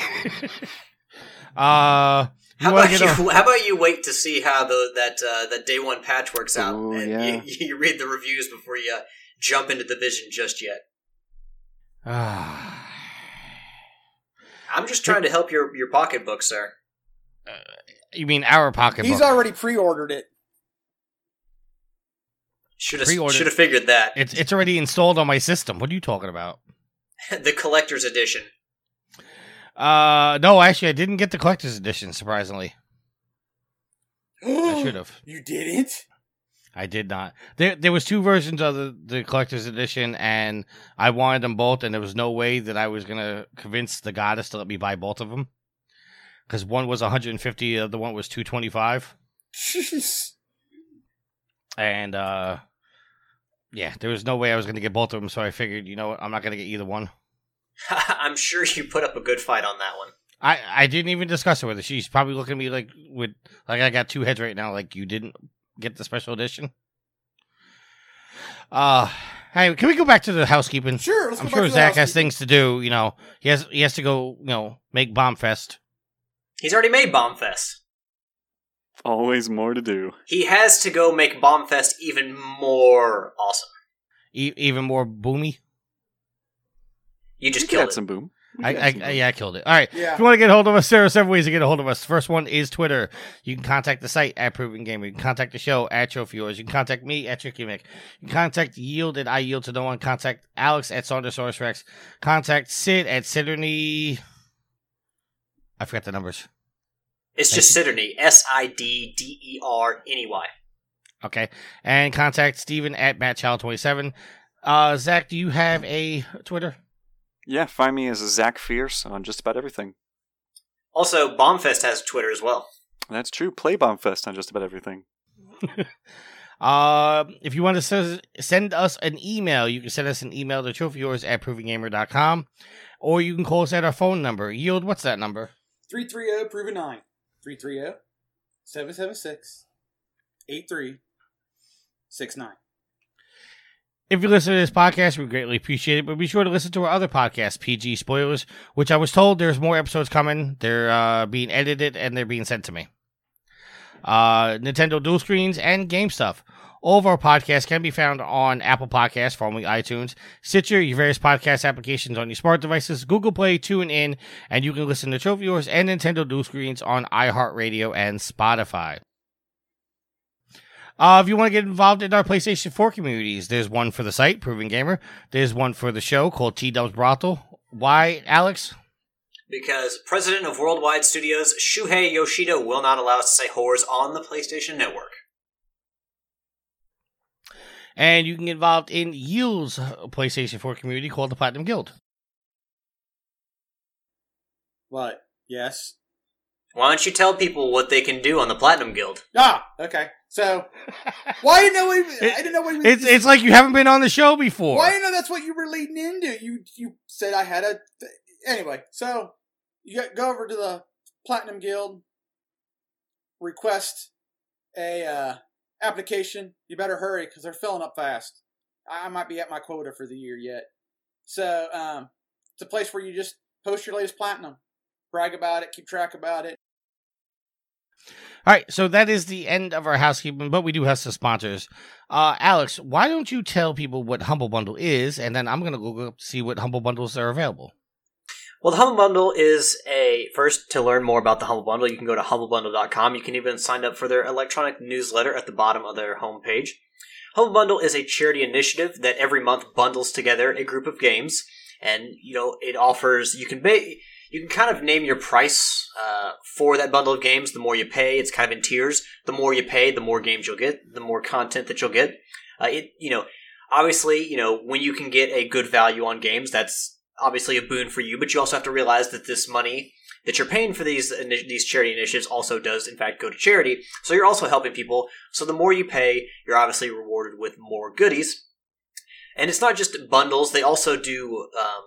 uh, you How about to get you? How about you wait to see how the that uh, that day one patch works out, Ooh, and yeah. you, you read the reviews before you uh, jump into the vision just yet. I'm just trying to help your your pocketbook, sir. you mean our pocketbook? He's already pre-ordered it. Should have should have figured that. it's it's already installed on my system. What are you talking about? the collector's edition. Uh, no, actually, I didn't get the collector's edition. Surprisingly, I should have. You didn't? I did not. There, there was two versions of the, the collector's edition, and I wanted them both, and there was no way that I was gonna convince the goddess to let me buy both of them, because one was 150, the other one was 225, Jeez. and uh, yeah, there was no way I was gonna get both of them. So I figured, you know what, I'm not gonna get either one. I'm sure you put up a good fight on that one. I, I didn't even discuss it with her. She's probably looking at me like with like I got two heads right now. Like you didn't get the special edition. Uh, hey, can we go back to the housekeeping? Sure, let's I'm go back sure to the Zach has things to do. You know, he has he has to go. You know, make Bombfest. He's already made Bombfest. Always more to do. He has to go make Bombfest even more awesome. E- even more boomy. You just We killed it. some boom. I, I, I- yeah, I killed it. All right. Yeah. If you want to get a hold of us, there are several ways to get a hold of us. First one is Twitter. You can contact the site at Proven Gamer. You can contact the show at Trophy Whores. You can contact me at Tricky Mick. You can contact Yield at I Yield to No One. Contact Alex at Saundersaurus Rex. Contact Sid at Siderney. I forgot the numbers. It's just Siderney. S I D D E R N E Y. Okay. And contact Steven at MattChild27. Uh, Zach, do you have a Twitter? Yeah, find me as Zach Fierce on just about everything. Also, Bombfest has Twitter as well. That's true. Play Bombfest on just about everything. Uh, if you want to send, send us an email, you can send us an email to trophywhores at provengamer.com or you can call us at our phone number. Yield, what's that number? 330 proven 9. 330 776 8369. If you listen to this podcast, we greatly appreciate it, but be sure to listen to our other podcast, PG Spoilers, which I was told there's more episodes coming. They're uh, being edited and they're being sent to me. Uh, Nintendo dual screens and game stuff. All of our podcasts can be found on Apple Podcasts, formerly iTunes, Stitcher, your various podcast applications on your smart devices, Google Play, TuneIn, and you can listen to Trophy Whores and Nintendo dual screens on iHeartRadio and Spotify. Uh, if you want to get involved in our PlayStation 4 communities, there's one for the site, Proven Gamer. There's one for the show called T Dubs Brothel. Why, Alex? Because president of Worldwide Studios, Shuhei Yoshida, will not allow us to say whores on the PlayStation Network. And you can get involved in Yield's PlayStation 4 community called the Platinum Guild. What? Yes. Why don't you tell people what they can do on the Platinum Guild? Ah, okay. So, why didn't know I didn't know we It's it's like you haven't been on the show before. Why didn't know that's what you were leading into? You you said I had a th- anyway. So you go over to the Platinum Guild, request a uh, application. You better hurry because they're filling up fast. I I might be at my quota for the year yet. So um, it's a place where you just post your latest platinum, brag about it, keep track about it. All right, so that is the end of our housekeeping, but we do have some sponsors. Uh, Alex, why don't you tell people what Humble Bundle is, and then I'm going to go see what Humble Bundles are available. Well, the Humble Bundle is a first to learn more about the Humble Bundle. You can go to humblebundle.com. You can even sign up for their electronic newsletter at the bottom of their homepage. Humble Bundle is a charity initiative that every month bundles together a group of games, and you know it offers. You can ba- you can kind of name your price uh, for that bundle of games. The more you pay, it's kind of in tiers. The more you pay, the more games you'll get, the more content that you'll get. Uh, it you know obviously you know when you can get a good value on games, that's obviously a boon for you. But you also have to realize that this money that you're paying for these these charity initiatives also does in fact go to charity. So you're also helping people. So the more you pay, you're obviously rewarded with more goodies. And it's not just bundles; they also do um,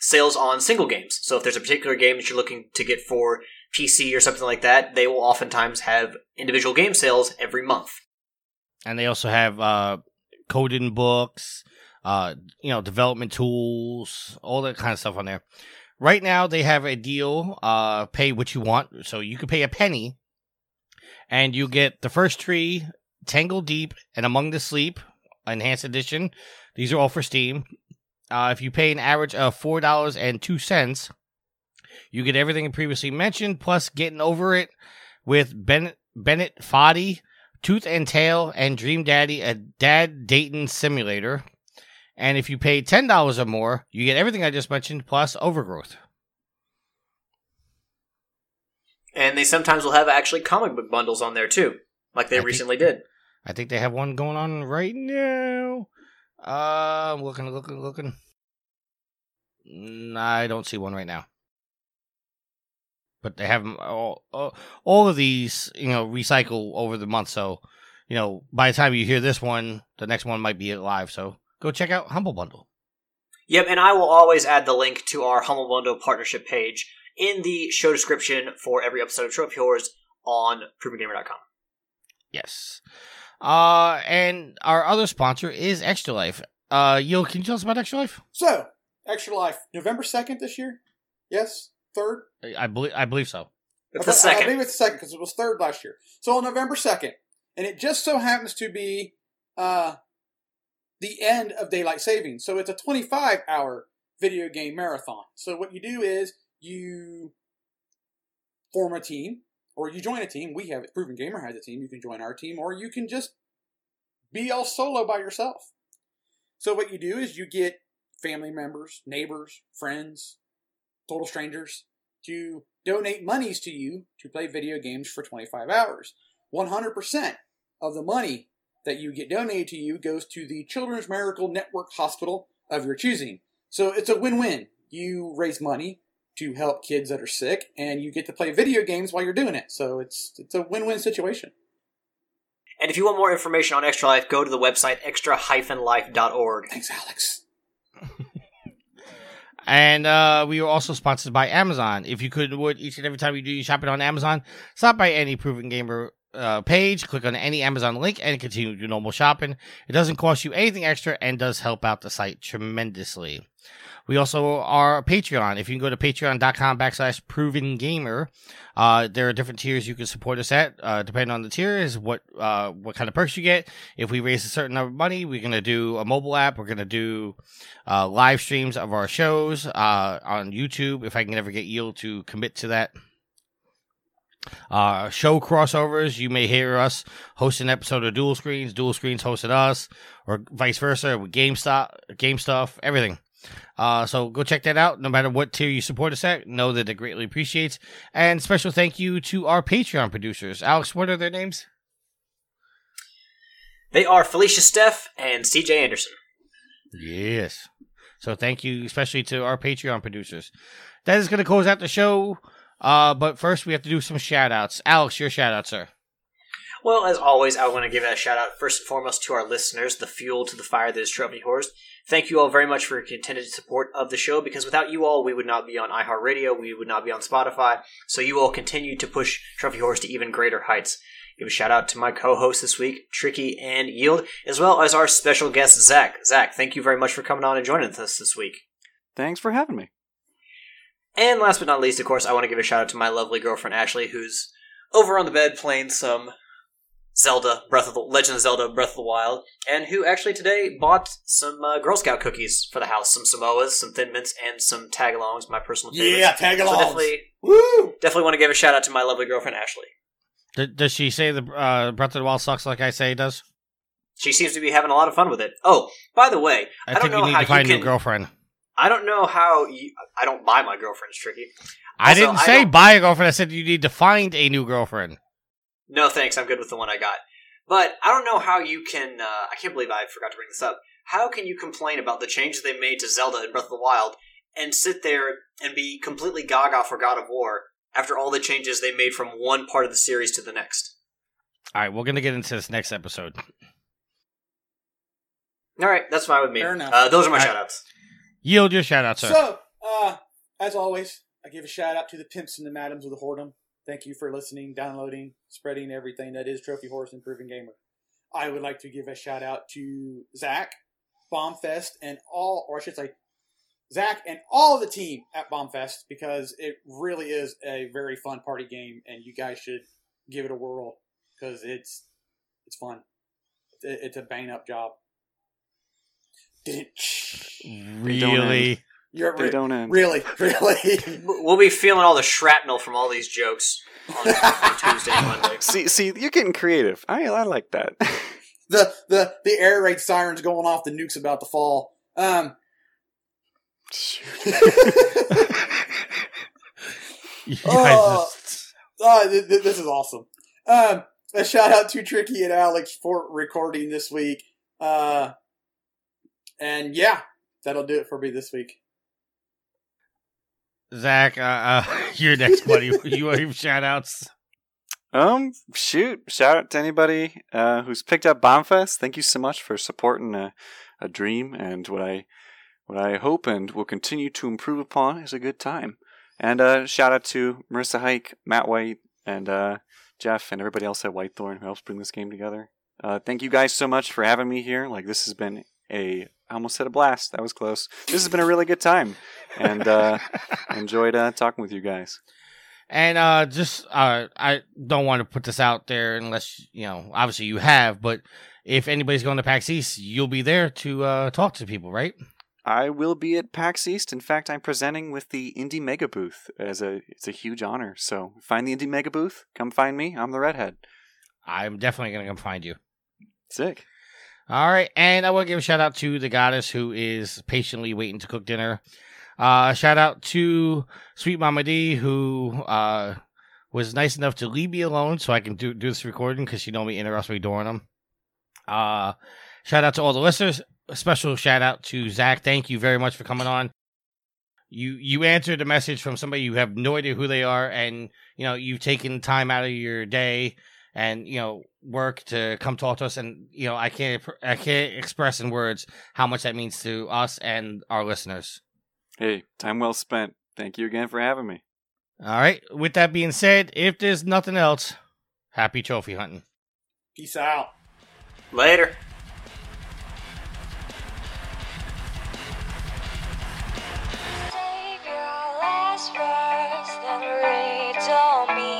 sales on single games. So if there's a particular game that you're looking to get for PC or something like that, they will oftentimes have individual game sales every month. And they also have uh, coding books, uh, you know, development tools, all that kind of stuff on there. Right now, they have a deal. Uh, pay what you want, so you can pay a penny, and you get the first tree, Tangledeep, and Among the Sleep, enhanced edition. These are all for Steam. Uh, if you pay an average of four dollars and two cents, you get everything previously mentioned, plus getting over it with Bennett Bennett Foddy, Tooth and Tail, and Dream Daddy, a dad Dating simulator. And if you pay ten dollars or more, you get everything I just mentioned plus Overgrowth. And they sometimes will have actually comic book bundles on there too, like they I think- recently did. I think they have one going on right now. Uh, I'm looking, looking, looking. Mm, I don't see one right now. But they have all, all, all of these, you know, recycle over the month. So, you know, by the time you hear this one, the next one might be live. So go check out Humble Bundle. Yep, and I will always add the link to our Humble Bundle partnership page in the show description for every episode of Trophy Whores on ProvenGamer.com. Yes. Uh, and our other sponsor is Extra Life. Uh, Yo, can you tell us about Extra Life? So, Extra Life, November 2nd this year? Yes? 3rd? I- I believe, I believe so. It's the thought- I second. believe it's the second because it was third last year. So on November second, and it just so happens to be uh, the end of daylight savings. So it's a 25 hour video game marathon. So what you do is you form a team, or you join a team. We have. Proven Gamer has a team. You can join our team, or you can just be all solo by yourself. So what you do is you get family members, neighbors, friends, total strangers to donate monies to you to play video games for 25 hours. 100% of the money that you get donated to you goes to the Children's Miracle Network Hospital of your choosing. So it's a win-win. You raise money to help kids that are sick and you get to play video games while you're doing it. So it's it's a win-win situation. And if you want more information on Extra Life, go to the website extra-life.org. Thanks, Alex. And uh, we are also sponsored by Amazon. If you could, would each and every time you do your shopping on Amazon, stop by any Proven Gamer uh, page, click on any Amazon link, and continue your normal shopping. It doesn't cost you anything extra and does help out the site tremendously. We also are Patreon. If you can go to patreon.com backslash proven gamer, uh, there are different tiers you can support us at. Uh, depending on the tier is what, uh, what kind of perks you get. If we raise a certain number of money, we're going to do a mobile app. We're going to do, uh, live streams of our shows, uh, on YouTube. If I can ever get Yield to commit to that. Uh, show crossovers. You may hear us host an episode of Dual Screens. Dual Screens hosted us, or vice versa with GameStop, Game Stuff, everything. Uh, so go check that out. No matter what tier you support us at, know that it greatly appreciates. And special thank you to our Patreon producers. Alex, what are their names? They are Felicia Steff and CJ Anderson. Yes. So thank you especially to our Patreon producers. That is going to close out the show. Uh, but first we have to do some shout outs. Alex, your shout out, sir. Well, as always, I want to give a shout out first and foremost to our listeners, the fuel to the fire that is Trophy Whores. Thank you all very much for your continued support of the show because without you all, we would not be on iHeartRadio, we would not be on Spotify. So you all continue to push Trophy Whores to even greater heights. Give a shout out to my co hosts this week, Tricky and Yield, as well as our special guest, Zach. Zach, thank you very much for coming on and joining us this week. Thanks for having me. And last but not least, of course, I want to give a shout out to my lovely girlfriend Ashley, who's over on the bed playing some Zelda Breath of the Legend of Zelda Breath of the Wild, and who actually today bought some uh, Girl Scout cookies for the house, some Samoas, some Thin Mints, and some Tagalongs, my personal favorites. Yeah, tag So definitely, Woo! definitely want to give a shout out to my lovely girlfriend Ashley. D- does she say the uh, Breath of the Wild sucks like I say it does? She seems to be having a lot of fun with it. Oh, by the way, I, I, don't think know you need how to find you can. new girlfriend. I don't know how you. I don't buy my girlfriends tricky. I didn't say don't- buy a girlfriend. I said you need to find a new girlfriend. No, thanks. I'm good with the one I got. But I don't know how you can. Uh, I can't believe I forgot to bring this up. How can you complain about the changes they made to Zelda and Breath of the Wild and sit there and be completely gaga for God of War after all the changes they made from one part of the series to the next? All right, we're gonna get into this next episode. All right, that's fine with me. Fair enough. Uh, those are my All right. shoutouts. Yield your shout out, sir. So, uh, as always, I give a shout out to the pimps and the madams of the whoredom. Thank you for listening, downloading, spreading everything that is Trophy Whores and Proven Gamer. I would like to give a shout out to Zach, Bombfest, and all, or I should say, Zach and all of the team at Bombfest because it really is a very fun party game, and you guys should give it a whirl because it's it's fun. It- It's a bang up job. Didn't really? You're They re- don't end. really really. We'll be feeling all the shrapnel from all these jokes on, on Tuesday and Monday. See, see, you're getting creative. I, I like that. the the the air raid sirens going off, the nukes about to fall. Um, You guys Oh. just- uh, th- th- this is awesome. Um, a shout out to Tricky and Alex for recording this week. Uh, and yeah, that'll do it for me this week. Zach, uh, uh, your next buddy. you your shout outs? Um, shoot! Shout out to anybody uh, who's picked up Bombfest. Thank you so much for supporting a, a dream and what I what I hope and will continue to improve upon is a good time. And uh, shout out to Marissa Hike, Matt White, and uh, Jeff, and everybody else at Whitethorn who helps bring this game together. Uh, thank you guys so much for having me here. Like this has been a I almost said a blast. That was close. This has been a really good time, and uh, enjoyed uh, talking with you guys. And uh, just uh, I don't want to put this out there unless you know, obviously you have, but if anybody's going to PAX East, you'll be there to uh, talk to people, right? I will be at PAX East. In fact, I'm presenting with the Indie Mega Booth as a it's a huge honor. So find the Indie Mega Booth. Come find me. I'm the redhead. I'm definitely gonna come find you. Sick. All right, and I want to give a shout out to the goddess who is patiently waiting to cook dinner. Uh, shout out to Sweet Mama D who uh, was nice enough to leave me alone so I can do do this recording because she normally interrupts me during them. Uh, shout out to all the listeners. A special shout out to Zach. Thank you very much for coming on. You you answered a message from somebody you have no idea who they are, and you know you've taken time out of your day and you know work to come talk to us and you know i can't i can't express in words how much that means to us and our listeners Hey, time well spent. Thank you again for having me. all right with that being said if there's nothing else happy trophy hunting Peace out. Later. Save your last words, then read to me